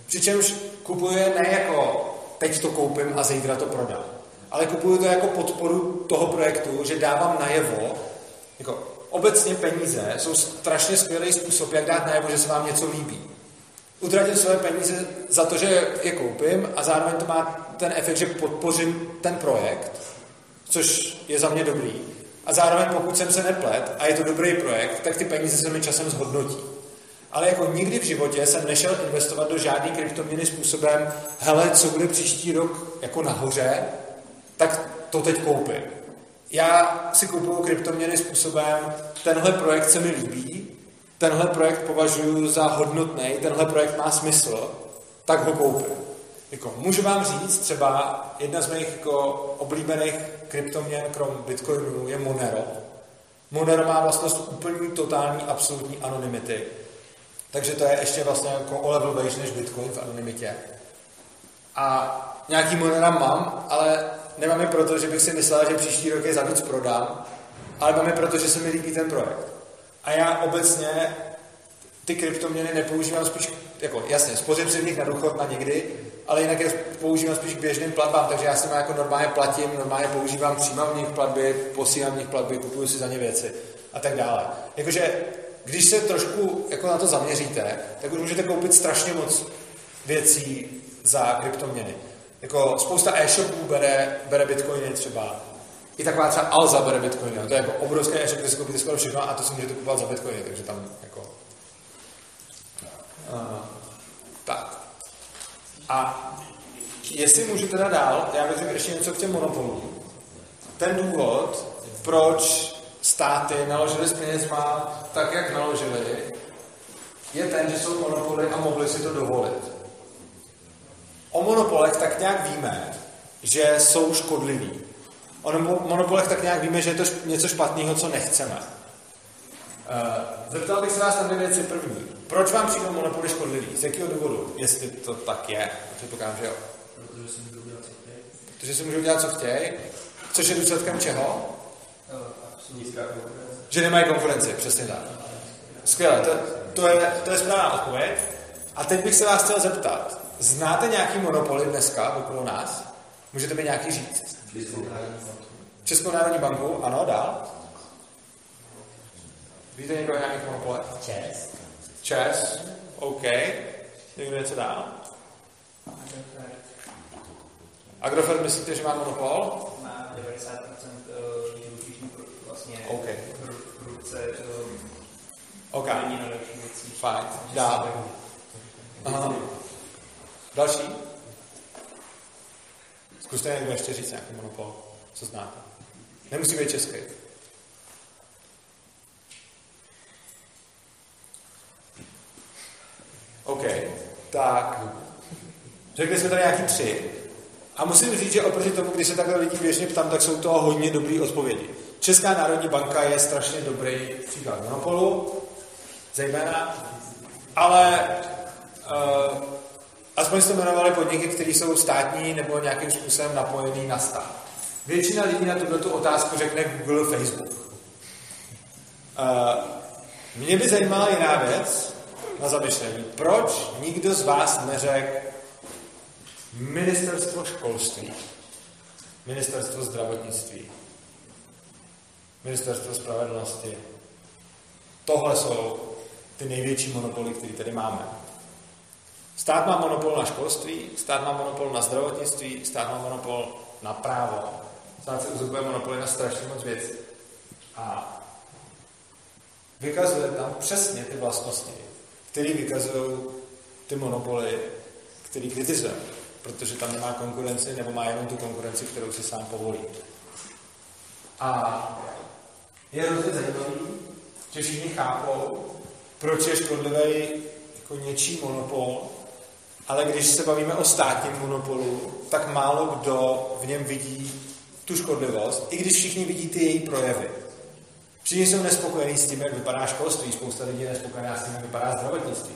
Přičemž kupuje ne jako teď to koupím a zítra to prodám, ale kupuju to jako podporu toho projektu, že dávám najevo, jako obecně peníze jsou strašně skvělý způsob, jak dát najevo, že se vám něco líbí. Utratím své peníze za to, že je koupím a zároveň to má ten efekt, že podpořím ten projekt, což je za mě dobrý. A zároveň pokud jsem se neplet a je to dobrý projekt, tak ty peníze se mi časem zhodnotí. Ale jako nikdy v životě jsem nešel investovat do žádné kryptoměny způsobem, hele, co bude příští rok jako nahoře, tak to teď koupím. Já si kupuju kryptoměny způsobem, tenhle projekt se mi líbí, tenhle projekt považuji za hodnotný, tenhle projekt má smysl, tak ho koupím. Jako, můžu vám říct, třeba jedna z mých jako, oblíbených kryptoměn, krom Bitcoinu, je Monero. Monero má vlastnost úplně totální, absolutní anonymity. Takže to je ještě vlastně jako o level než Bitcoin v anonymitě. A nějaký Monera mám, ale nemám je proto, že bych si myslel, že příští rok je za víc prodám, ale mám je proto, že se mi líbí ten projekt. A já obecně ty kryptoměny nepoužívám spíš, jako jasně, spořím si v nich na důchod na někdy, ale jinak je používám spíš k běžným platbám, takže já si jako normálně platím, normálně používám, přijímám v nich platby, posílám v nich platby, kupuju si za ně věci a tak dále. Jakože když se trošku jako na to zaměříte, tak už můžete koupit strašně moc věcí za kryptoměny. Jako spousta e-shopů bere, bere bitcoiny třeba. I taková třeba Alza bere bitcoiny. To je jako obrovské e-shop, kde si koupíte skoro všechno a to si můžete kupovat za bitcoiny, takže tam jako... Uh, tak. A jestli můžu teda dál, já bych řekl ještě něco k těm monopolům. Ten důvod, proč státy naložily s penězma tak, jak naložili, je ten, že jsou monopoly a mohli si to dovolit. O monopolech tak nějak víme, že jsou škodliví. O monopolech tak nějak víme, že je to něco špatného, co nechceme. Uh, zeptal bych se vás na dvě věci. První. Proč vám přijdou monopoly škodlivý? Z jakého důvodu? Jestli to tak je. Předpokládám, že jo. Protože si můžou dělat, co chtějí. Protože si můžou dělat, co chtějí. Což je důsledkem čeho? Nízká konkurence. Že nemají konkurenci, přesně tak. Skvěle, to, to, je, to je správná odpověď. A teď bych se vás chtěl zeptat. Znáte nějaký monopoly dneska okolo nás? Můžete mi nějaký říct? Českou národní banku, ano, dál. Víte někdo o nějakých monopolech? Čes. Čes, OK. Někdo něco dál? Agrofert myslíte, že má monopol? Má 90% výlučných vlastně OK. v ruce OK. Fajn. Dál. Aha. Další? Zkuste někdo ještě říct nějaký monopol, co znáte. Nemusí být český. OK, tak řekli jsme tady nějaký tři. A musím říct, že oproti tomu, když se takhle lidí běžně ptám, tak jsou to hodně dobré odpovědi. Česká národní banka je strašně dobrý příklad monopolu, zejména, ale uh, aspoň jste jmenovali podniky, které jsou státní nebo nějakým způsobem napojený na stát. Většina lidí na tuto otázku řekne Google, Facebook. Uh, mě by zajímala jiná věc na zamyšlení. Proč nikdo z vás neřekl ministerstvo školství, ministerstvo zdravotnictví, ministerstvo spravedlnosti. Tohle jsou ty největší monopoly, které tady máme. Stát má monopol na školství, stát má monopol na zdravotnictví, stát má monopol na právo. Stát se uzurpuje monopoly na strašně moc věcí. A vykazuje tam přesně ty vlastnosti, které vykazují ty monopoly, které kritizujeme. protože tam nemá konkurenci nebo má jenom tu konkurenci, kterou si sám povolí. A je hrozně zajímavý, že všichni chápou, proč je škodlivý jako něčí monopol, ale když se bavíme o státním monopolu, tak málo kdo v něm vidí tu škodlivost, i když všichni vidí ty její projevy. Všichni jsou nespokojení s tím, jak vypadá školství, spousta lidí je nespokojená s tím, jak vypadá zdravotnictví.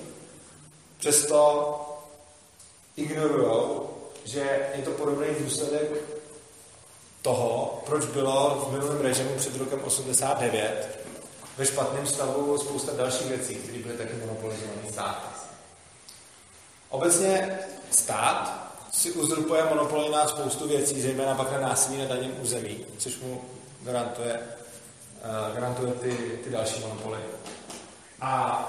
Přesto ignorují, že je to podobný důsledek toho, proč bylo v minulém režimu před rokem 89 ve špatném stavu spousta dalších věcí, které byly taky monopolizované stát. Obecně stát si uzurpuje monopoly na spoustu věcí, zejména pak na násilí na daném území, což mu garantuje, uh, garantuje ty, ty další monopoly. A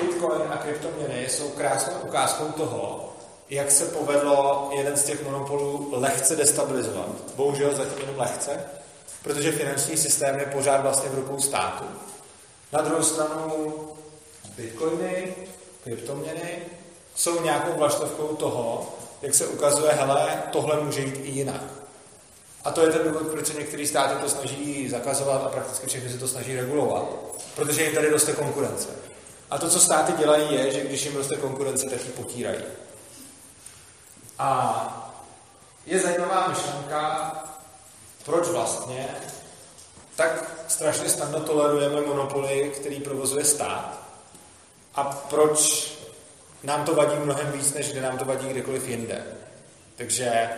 Bitcoin a kryptoměny jsou krásnou ukázkou toho, jak se povedlo jeden z těch monopolů lehce destabilizovat. Bohužel zatím jenom lehce, protože finanční systém je pořád vlastně v rukou státu. Na druhou stranu bitcoiny, kryptoměny jsou nějakou vlaštovkou toho, jak se ukazuje, hele, tohle může jít i jinak. A to je ten důvod, proč se některé státy to snaží zakazovat a prakticky všechny se to snaží regulovat, protože jim tady roste konkurence. A to, co státy dělají, je, že když jim roste konkurence, tak ji potírají. A je zajímavá myšlenka, proč vlastně tak strašně snadno tolerujeme monopoly, který provozuje stát a proč nám to vadí mnohem víc, než kde nám to vadí kdekoliv jinde. Takže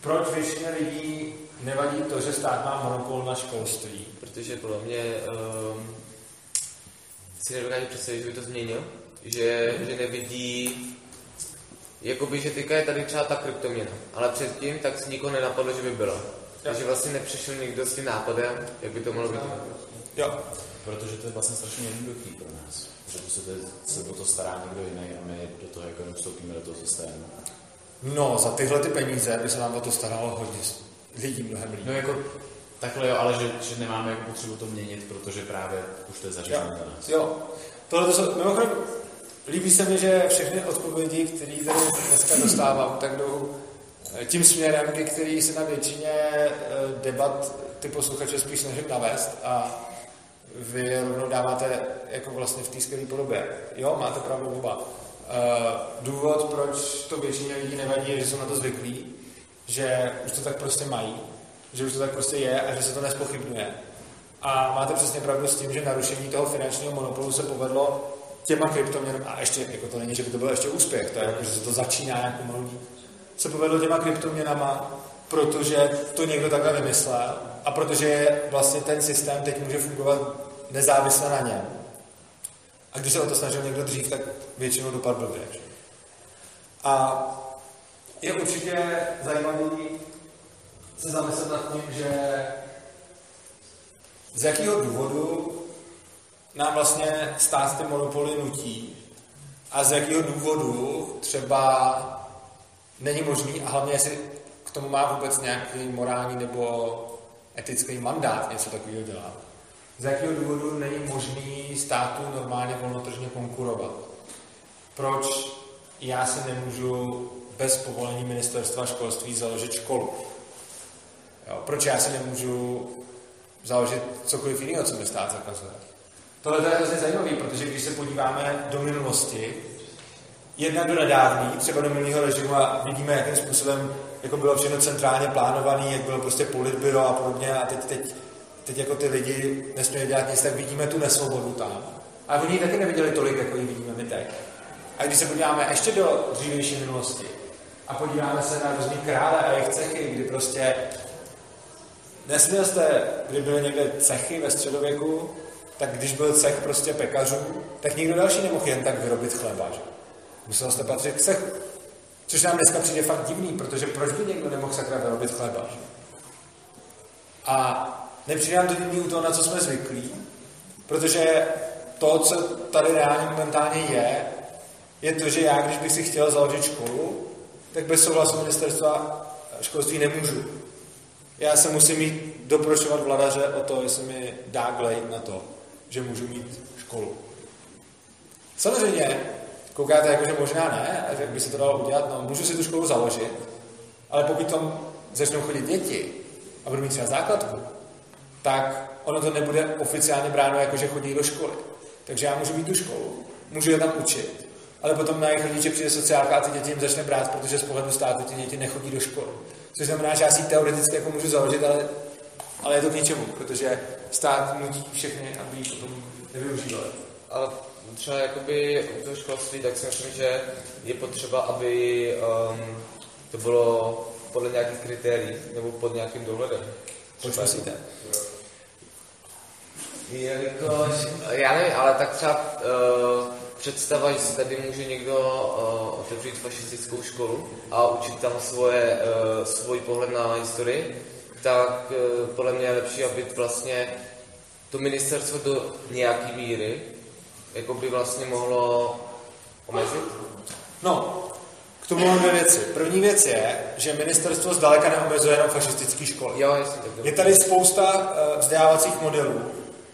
proč většině lidí nevadí to, že stát má monopol na školství? Protože podle mě um, si nedokáže představit, že by to změnil, že, že nevidí Jakoby, že teďka je tady třeba ta kryptoměna, ale předtím tak si nikoho nenapadlo, že by byla. Takže vlastně nepřišel nikdo s tím nápadem, jak by to mohlo být. Jo. Protože to je vlastně strašně jednoduchý pro nás. Že prostě to je, se o to stará někdo jiný a my do toho jako vstoupíme do toho systému. No, za tyhle ty peníze by se nám o to staralo hodně lidí mnohem líp. No jako takhle jo, ale že, že nemáme jako potřebu to měnit, protože právě už to je zařízeno za nás. Jo. Tohle to jsou, mimochodem, líbí se mi, že všechny odpovědi, které tady dneska dostávám, tak jdou eh, tím směrem, ke který se na většině eh, debat ty posluchače spíš snažím navést a vy je rovnou dáváte jako vlastně v té skvělé podobě. Jo, máte pravdu oba. Uh, důvod, proč to většině lidí nevadí, je, že jsou na to zvyklí, že už to tak prostě mají, že už to tak prostě je a že se to nespochybnuje. A máte přesně pravdu s tím, že narušení toho finančního monopolu se povedlo těma kryptoměnami, a ještě, jako to není, že by to byl ještě úspěch, to je jako, že se to začíná jako malý, se povedlo těma kryptoměnama, protože to někdo takhle vymyslel a protože vlastně ten systém teď může fungovat nezávisle na něm. A když se o to snažil někdo dřív, tak většinou dopadl blbě. A je určitě zajímavý se zamyslet nad tím, že z jakého důvodu nám vlastně stát ty monopoly nutí a z jakého důvodu třeba není možný a hlavně jestli k tomu má vůbec nějaký morální nebo etický mandát něco takového dělat. Z jakého důvodu není možný státu normálně volnotržně konkurovat? Proč já si nemůžu bez povolení ministerstva školství založit školu? Jo, proč já si nemůžu založit cokoliv jiného, co mi stát zakazuje? Tohle je hrozně zajímavé, protože když se podíváme do minulosti, jedna do nedávný, třeba do minulého režimu a vidíme, jakým způsobem jako bylo všechno centrálně plánované, jak bylo prostě politbyro a podobně a teď, teď, teď jako ty lidi nesměli dělat nic, tak vidíme tu nesvobodu tam. A oni ji taky neviděli tolik, jako ji vidíme my teď. A když se podíváme ještě do dřívější minulosti a podíváme se na různý krále a jejich cechy, kdy prostě nesměl jste, kdy byly někde cechy ve středověku, tak když byl cech prostě pekařů, tak nikdo další nemohl jen tak vyrobit chleba. Že? Musel jste patřit k cechu. Což nám dneska přijde fakt divný, protože proč by někdo nemohl sakra vyrobit chleba? A nepřijde nám to divný u toho, na co jsme zvyklí, protože to, co tady reálně momentálně je, je to, že já, když bych si chtěl založit školu, tak bez souhlasu ministerstva školství nemůžu. Já se musím mít doprošovat vladaře o to, jestli mi dá glejt na to, že můžu mít školu. Samozřejmě koukáte jako, že možná ne, že by se to dalo udělat, no můžu si tu školu založit, ale pokud tam začnou chodit děti a budou mít třeba základku, tak ono to nebude oficiálně bráno jako, že chodí do školy. Takže já můžu mít tu školu, můžu je tam učit, ale potom na jejich rodiče přijde sociálka a ty děti jim začne brát, protože z pohledu státu ty děti nechodí do školy. Což znamená, že já si teoreticky jako můžu založit, ale, ale je to k ničemu, protože stát nutí všechny, aby ji potom nevyužívali. Ale třeba jakoby u toho školství, tak si myslím, že je potřeba, aby um, to bylo podle nějakých kritérií nebo pod nějakým dohledem. Proč myslíte? Jelikož, já nevím, ale tak třeba uh, představa, že si tady může někdo uh, otevřít fašistickou školu a učit tam svoje, uh, svůj pohled na historii, tak uh, podle mě je lepší, aby vlastně to ministerstvo do nějaké míry jako by vlastně mohlo omezit? No, k tomu mám dvě věci. První věc je, že ministerstvo zdaleka neomezuje jenom fašistické školy. Jo, jasně, tak Je tady spousta uh, vzdělávacích modelů,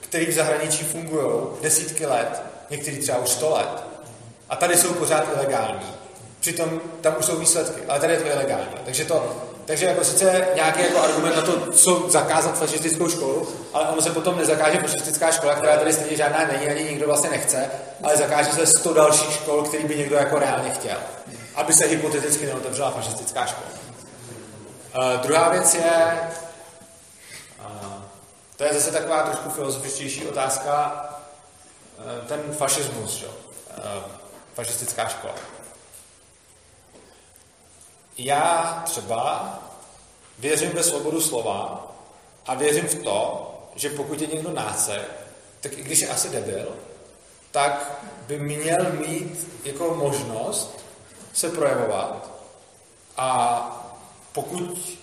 které v zahraničí fungují desítky let, některý třeba už sto let. A tady jsou pořád ilegální. Přitom tam už jsou výsledky, ale tady je to ilegální. Takže to, takže jako sice nějaký jako argument na to, co zakázat fašistickou školu, ale ono se potom nezakáže fašistická škola, která tady stejně žádná není, ani nikdo vlastně nechce, ale zakáže se 100 dalších škol, který by někdo jako reálně chtěl. Aby se hypoteticky neotevřela fašistická škola. Uh, druhá věc je, uh, to je zase taková trošku filozofičtější otázka, uh, ten fašismus, že? Uh, fašistická škola. Já třeba věřím ve svobodu slova a věřím v to, že pokud je někdo náce, tak i když je asi debil, tak by měl mít jako možnost se projevovat a pokud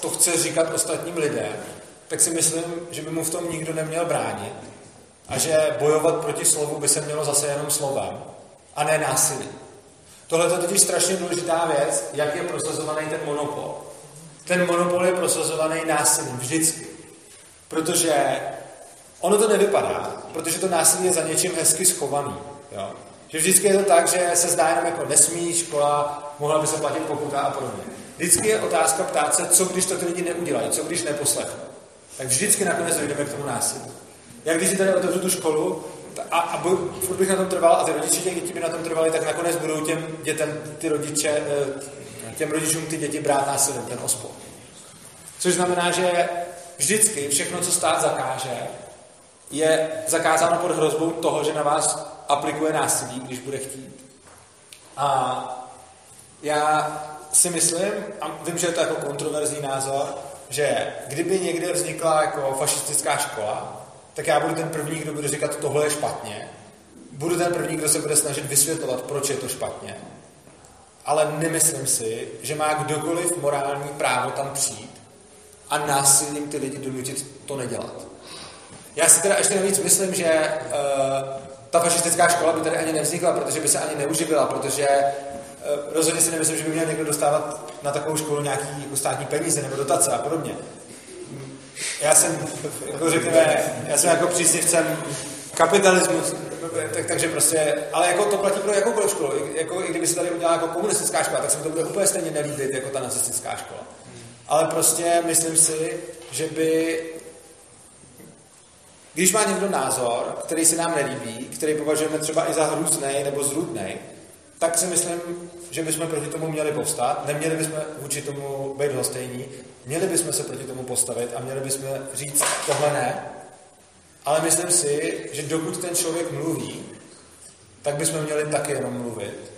to chce říkat ostatním lidem, tak si myslím, že by mu v tom nikdo neměl bránit a že bojovat proti slovu by se mělo zase jenom slovem a ne násilí. Tohle je totiž strašně důležitá věc, jak je prosazovaný ten monopol. Ten monopol je prosazovaný násilím vždycky. Protože ono to nevypadá, protože to násilí je za něčím hezky schovaný. Jo? Že vždycky je to tak, že se zdá jenom jako nesmí, škola, mohla by se platit pokuta a podobně. Vždycky je otázka ptát se, co když to ty lidi neudělají, co když neposlechnou. Tak vždycky nakonec dojdeme k tomu násilí. Jak když si tady otevřu tu školu, a, a budu, furt bych na tom trval a ty rodiče těch dětí by na tom trvali, tak nakonec budou těm dětem, ty rodiče, eh, těm rodičům ty děti brát násilím, ten ospol. Což znamená, že vždycky všechno, co stát zakáže, je zakázáno pod hrozbou toho, že na vás aplikuje násilí, když bude chtít. A já si myslím, a vím, že je to jako kontroverzní názor, že kdyby někde vznikla jako fašistická škola, tak já budu ten první, kdo bude říkat, tohle je špatně. Budu ten první, kdo se bude snažit vysvětlovat, proč je to špatně. Ale nemyslím si, že má kdokoliv morální právo tam přijít a násilím ty lidi donutit to nedělat. Já si teda ještě navíc myslím, že uh, ta fašistická škola by tady ani nevznikla, protože by se ani neuživila, protože uh, rozhodně si nemyslím, že by měl někdo dostávat na takovou školu nějaký jako státní peníze nebo dotace a podobně. Já jsem, jako řekněme, já jsem jako příznivcem kapitalismu, tak, takže prostě, ale jako to platí pro jakoukoliv školu. Jako, I kdyby se tady udělala jako komunistická škola, tak se to bude úplně stejně nelíbit jako ta nacistická škola. Ale prostě myslím si, že by když má někdo názor, který se nám nelíbí, který považujeme třeba i za hrůzný nebo zrůdný, tak si myslím, že bychom proti tomu měli povstat, neměli bychom vůči tomu být hostejní, měli bychom se proti tomu postavit a měli bychom říct, tohle ne, ale myslím si, že dokud ten člověk mluví, tak bychom měli taky jenom mluvit.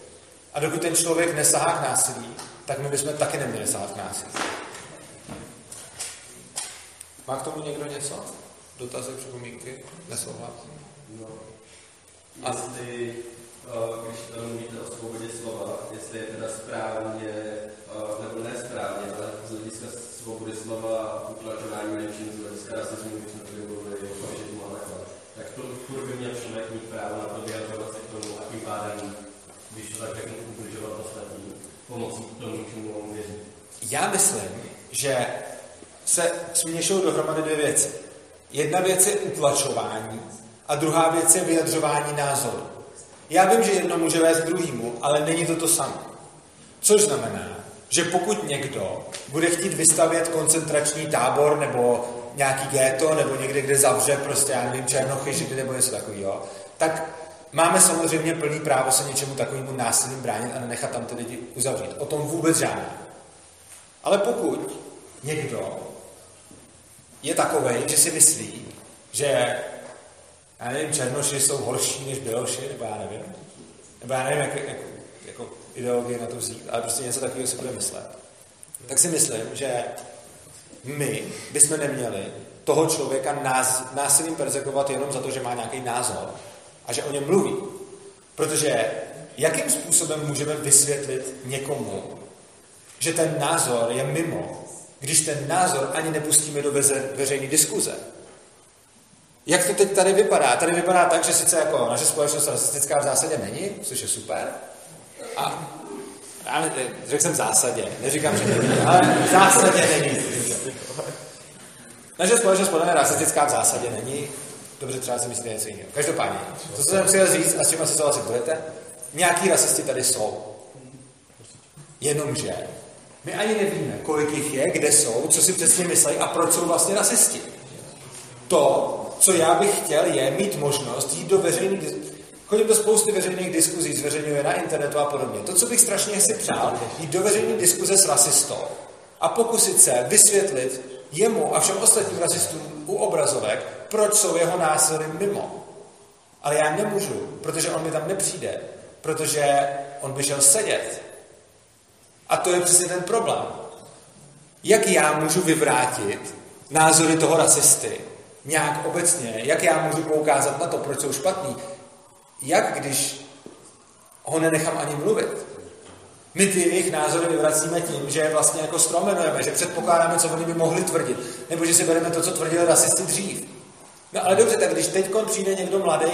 A dokud ten člověk nesahá k násilí, tak my bychom taky neměli sahat k násilí. Má k tomu někdo něco? Dotazy, připomínky? Nesouhlas? No. A jestli, když mluvíte o svobodě slova, jestli je teda správně, uh, nebo nesprávně, ale z hlediska svobody slova utlačování menšin, z hlediska rasismu, když jsme tady mluvili o fašismu a takhle, tak to furt by měl člověk mít právo na to vyjadřovat se k tomu a tím pádem, když to tak řeknu, ubližovat ostatním, pomocí tomu, čemu on věří. Já myslím, že se směšují dohromady dvě věci. Jedna věc je utlačování a druhá věc je vyjadřování názoru. Já vím, že jedno může vést druhému, ale není to to samé. Což znamená, že pokud někdo bude chtít vystavět koncentrační tábor nebo nějaký géto nebo někde, kde zavře prostě, já nevím, černochy, židy nebo něco takového, tak máme samozřejmě plný právo se něčemu takovému násilím bránit a nechat tam ty lidi uzavřít. O tom vůbec žádná. Ale pokud někdo je takový, že si myslí, že já nevím, černoši jsou horší než běloši, nebo já nevím, nebo já nevím, jak, jak, jako ideologie na to vzít, ale prostě něco takového si bude myslet. Tak si myslím, že my bychom neměli toho člověka nás, násilím perzekovat jenom za to, že má nějaký názor a že o něm mluví. Protože jakým způsobem můžeme vysvětlit někomu, že ten názor je mimo, když ten názor ani nepustíme do veřejné diskuze? Jak to teď tady vypadá? Tady vypadá tak, že sice jako naše společnost rasistická v zásadě není, což je super. A já řekl jsem v zásadě, neříkám, že není, ale v zásadě není. Naše společnost podle mě rasistická v zásadě není. Dobře, třeba si myslíte něco jiného. Každopádně, co jsem chtěl říct, a s čím asi souhlasit budete, nějaký rasisti tady jsou. Jenomže my ani nevíme, kolik jich je, kde jsou, co si přesně myslí a proč jsou vlastně rasisti. To, co já bych chtěl, je mít možnost jít do veřejných Chodím do spousty veřejných diskuzí, zveřejňuje na internetu a podobně. To, co bych strašně si přál, jít do veřejné diskuze s rasistou a pokusit se vysvětlit jemu a všem ostatním rasistům u obrazovek, proč jsou jeho násilí mimo. Ale já nemůžu, protože on mi tam nepřijde, protože on by šel sedět. A to je přesně ten problém. Jak já můžu vyvrátit názory toho rasisty, nějak obecně, jak já můžu poukázat na to, proč jsou špatný, jak když ho nenechám ani mluvit. My ty jejich názory vyvracíme tím, že vlastně jako stromenujeme, že předpokládáme, co oni by mohli tvrdit, nebo že si bereme to, co tvrdili rasisti dřív. No ale dobře, tak když teď přijde někdo mladý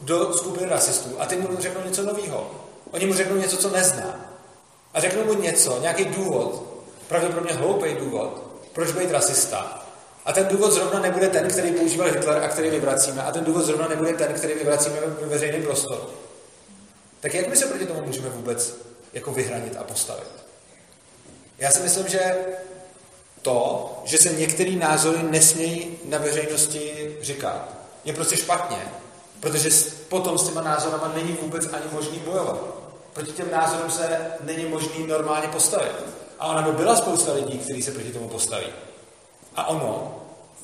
do skupiny rasistů a ty mu řeknou něco nového, oni mu řeknou něco, co nezná. A řeknou mu něco, nějaký důvod, pravděpodobně hloupý důvod, proč být rasista. A ten důvod zrovna nebude ten, který používal Hitler a který vyvracíme. A ten důvod zrovna nebude ten, který vyvracíme ve veřejném prostoru. Tak jak my se proti tomu můžeme vůbec jako vyhranit a postavit? Já si myslím, že to, že se některé názory nesmějí na veřejnosti říkat, je prostě špatně. Protože potom s těma názorama není vůbec ani možný bojovat. Proti těm názorům se není možný normálně postavit. A ona by byla spousta lidí, kteří se proti tomu postaví. A ono,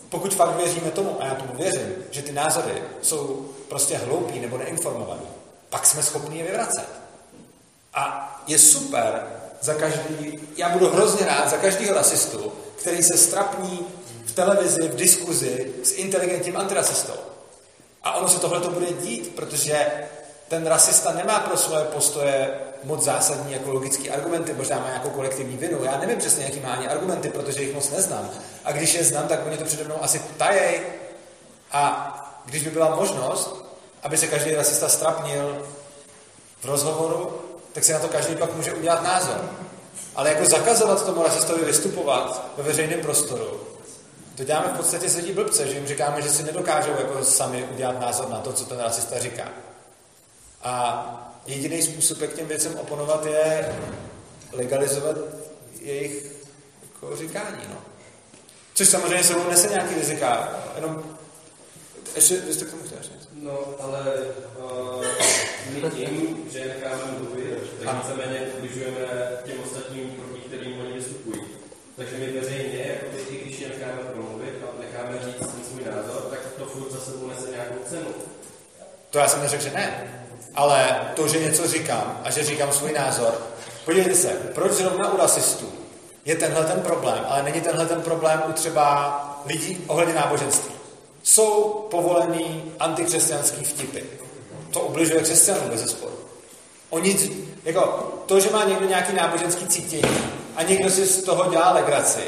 pokud fakt věříme tomu, a já tomu věřím, že ty názory jsou prostě hloupí nebo neinformovaní, pak jsme schopni je vyvracet. A je super za každý, já budu hrozně rád za každého rasistu, který se strapní v televizi, v diskuzi s inteligentním antirasistou. A ono se tohle to bude dít, protože ten rasista nemá pro svoje postoje moc zásadní jako logické argumenty, možná má nějakou kolektivní vinu. Já nevím přesně, jaký má ani argumenty, protože jich moc neznám. A když je znám, tak oni to přede mnou asi tajej. A když by byla možnost, aby se každý rasista strapnil v rozhovoru, tak si na to každý pak může udělat názor. Ale jako zakazovat tomu rasistovi vystupovat ve veřejném prostoru, to děláme v podstatě z lidí blbce, že jim říkáme, že si nedokážou jako sami udělat názor na to, co ten rasista říká. A jediný způsob, jak těm věcem oponovat, je legalizovat jejich jako říkání. No. Což samozřejmě sebou nese nějaký rizika. Jenom ještě, vy jste k tomu chtěli něco? No, ale uh, my tím, že necháme mluvit, tak víceméně ubližujeme těm ostatním, proti kterým oni vystupují. Takže my veřejně, jako i když je necháme promluvit a necháme říct ten svůj názor, tak to furt za sebou nese nějakou cenu. To já jsem neřekl, že ne. Ale to, že něco říkám a že říkám svůj názor, podívejte se, proč zrovna u rasistů je tenhle ten problém, ale není tenhle ten problém u třeba lidí ohledně náboženství. Jsou povolený antikřesťanský vtipy. To ubližuje křesťanům bez zesporu. Oni, jako, to, že má někdo nějaký náboženský cítění a někdo si z toho dělá legraci,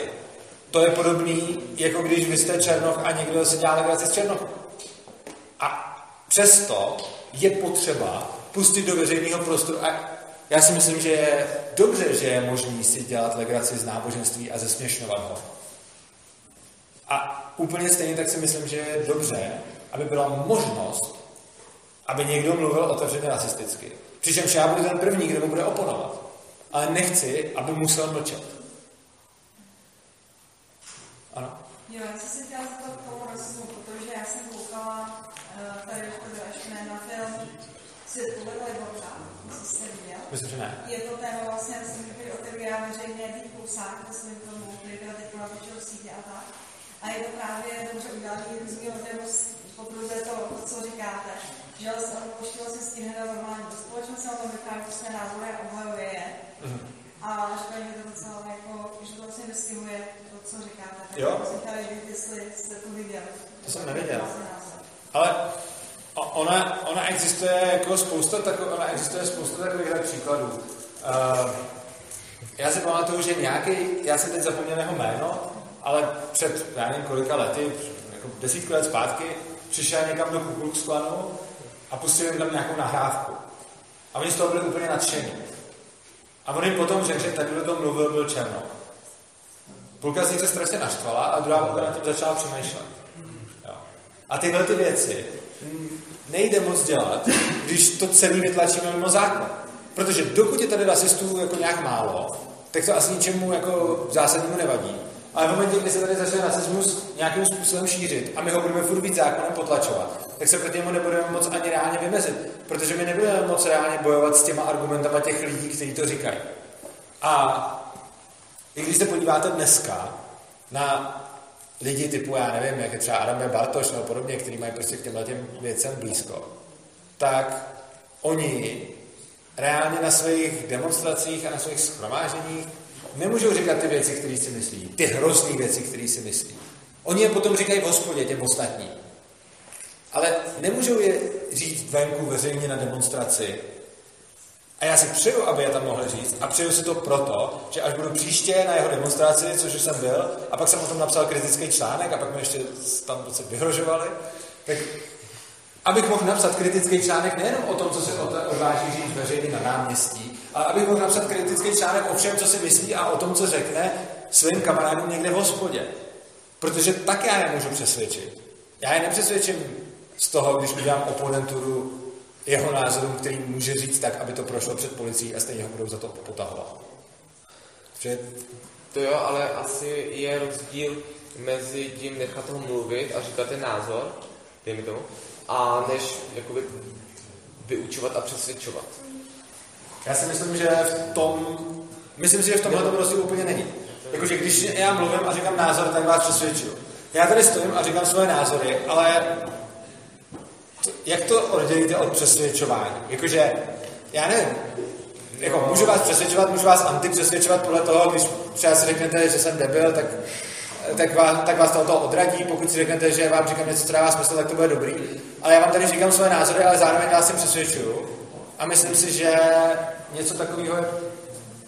to je podobný, jako když vy jste Černoch a někdo si dělá legraci z Černochu. A přesto je potřeba pustit do veřejného prostoru. A já si myslím, že je dobře, že je možný si dělat legraci z náboženství a zesměšňovat ho. A úplně stejně tak si myslím, že je dobře, aby byla možnost, aby někdo mluvil otevřeně rasisticky. Přičemž já budu ten první, kdo mu bude oponovat. Ale nechci, aby musel mlčet. Ano. Jo, já jsem si chtěla zeptat toho rasismu, protože já jsem koukala tady ještě ne na film Svět podle Liborka, jestli jste viděl. Myslím, že ne. Je to téma vlastně, já jsem kdyby otevírá veřejně tý plusák, myslím tomu, který byla teď natočil sítě a tak. A je to právě dobře udělaný různý hodně potvrzuje to, co říkáte. Že vlastně on poštěl si s tím hned normálně do společnosti, ale to vypráví své názory a obhajuje je. Mm-hmm. A že to docela jako, že to vlastně vystihuje to, co říkáte. Tak jo. jsem chtěla vědět, jestli jste to viděli. To jsem neviděl. Ale ona, ona existuje jako spousta, tako, ona existuje spousta takových příkladů. Uh, já si pamatuju, že nějaký, já jsem teď zapomněl jeho jméno, ale před, já nevím kolika lety, jako desítku let zpátky, přišel někam do Ku Klanu a pustil jim tam nějakou nahrávku. A oni z toho byli úplně nadšení. A on jim potom řekl, že ten, kdo to mluvil, byl černo. Půlka z nich se strašně naštvala a druhá půlka na tím začala přemýšlet. Jo. A tyhle ty věci nejde moc dělat, když to celý vytlačíme mimo zákon. Protože dokud je tady rasistů jako nějak málo, tak to asi ničemu jako zásadnímu nevadí. Ale v momentě, kdy se tady začne rasismus nějakým způsobem šířit a my ho budeme furt víc zákonem potlačovat, tak se proti němu nebudeme moc ani reálně vymezit, protože my nebudeme moc reálně bojovat s těma argumentama těch lidí, kteří to říkají. A i když se podíváte dneska na lidi typu, já nevím, jak je třeba Adam Bartoš nebo podobně, který mají prostě k těmhle těm věcem blízko, tak oni reálně na svých demonstracích a na svých schromáženích nemůžou říkat ty věci, které si myslí, ty hrozné věci, které si myslí. Oni je potom říkají v hospodě těm ostatním. Ale nemůžou je říct venku veřejně na demonstraci. A já si přeju, aby je tam mohli říct. A přeju si to proto, že až budu příště na jeho demonstraci, což už jsem byl, a pak jsem o tom napsal kritický článek a pak mi ještě tam se vyhrožovali, tak abych mohl napsat kritický článek nejenom o tom, co se odváží říct veřejně na náměstí, ale abych mohl napsat kritický článek o všem, co si myslí a o tom, co řekne svým kamarádům někde v hospodě. Protože tak já je můžu přesvědčit. Já je nepřesvědčím z toho, když udělám oponenturu jeho názorům, který může říct tak, aby to prošlo před policií a stejně ho budou za to potahovat. Že... To jo, ale asi je rozdíl mezi tím nechat ho mluvit a říkat ten názor, dejme tomu, a než jakoby vyučovat a přesvědčovat. Já si myslím, že v tom, myslím si, že v tomhle tom rozdíl úplně není. Jakože když já mluvím a říkám názor, tak vás přesvědčuju. Já tady stojím a říkám svoje názory, ale jak to oddělíte od přesvědčování? Jakože, já nevím, jako můžu vás přesvědčovat, můžu vás antipřesvědčovat podle toho, když třeba si řeknete, že jsem debil, tak, tak, vás, tak vás toho odradí, pokud si řeknete, že vám říkám něco, co dává smysl, tak to bude dobrý. Ale já vám tady říkám svoje názory, ale zároveň vás si přesvědčuju. A myslím si, že něco takového je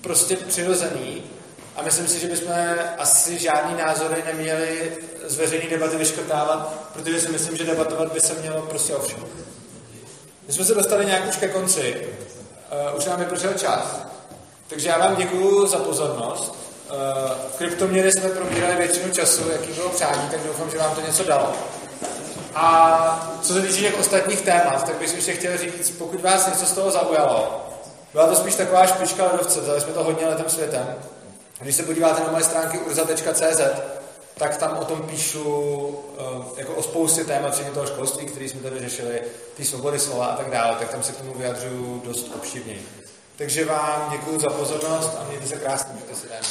prostě přirozený. A myslím si, že bychom asi žádný názory neměli z veřejné debaty vyškrtávat, protože si myslím, že debatovat by se mělo prostě o všem. My jsme se dostali nějak už ke konci. Uh, už nám vypršel čas. Takže já vám děkuji za pozornost. Uh, kryptoměry jsme probírali většinu času, jaký bylo přání, tak doufám, že vám to něco dalo. A co se týče těch ostatních témat, tak bych ještě chtěl říct, pokud vás něco z toho zaujalo, byla to spíš taková špička ledovce, vzali jsme to hodně letem světem. Když se podíváte na moje stránky urza.cz, tak tam o tom píšu uh, jako o spoustě témat, včetně toho školství, který jsme tady řešili, ty svobody slova a tak dále, tak tam se k tomu vyjadřuju dost obšivněji. Takže vám děkuji za pozornost a mějte se krásně, mějte se dám.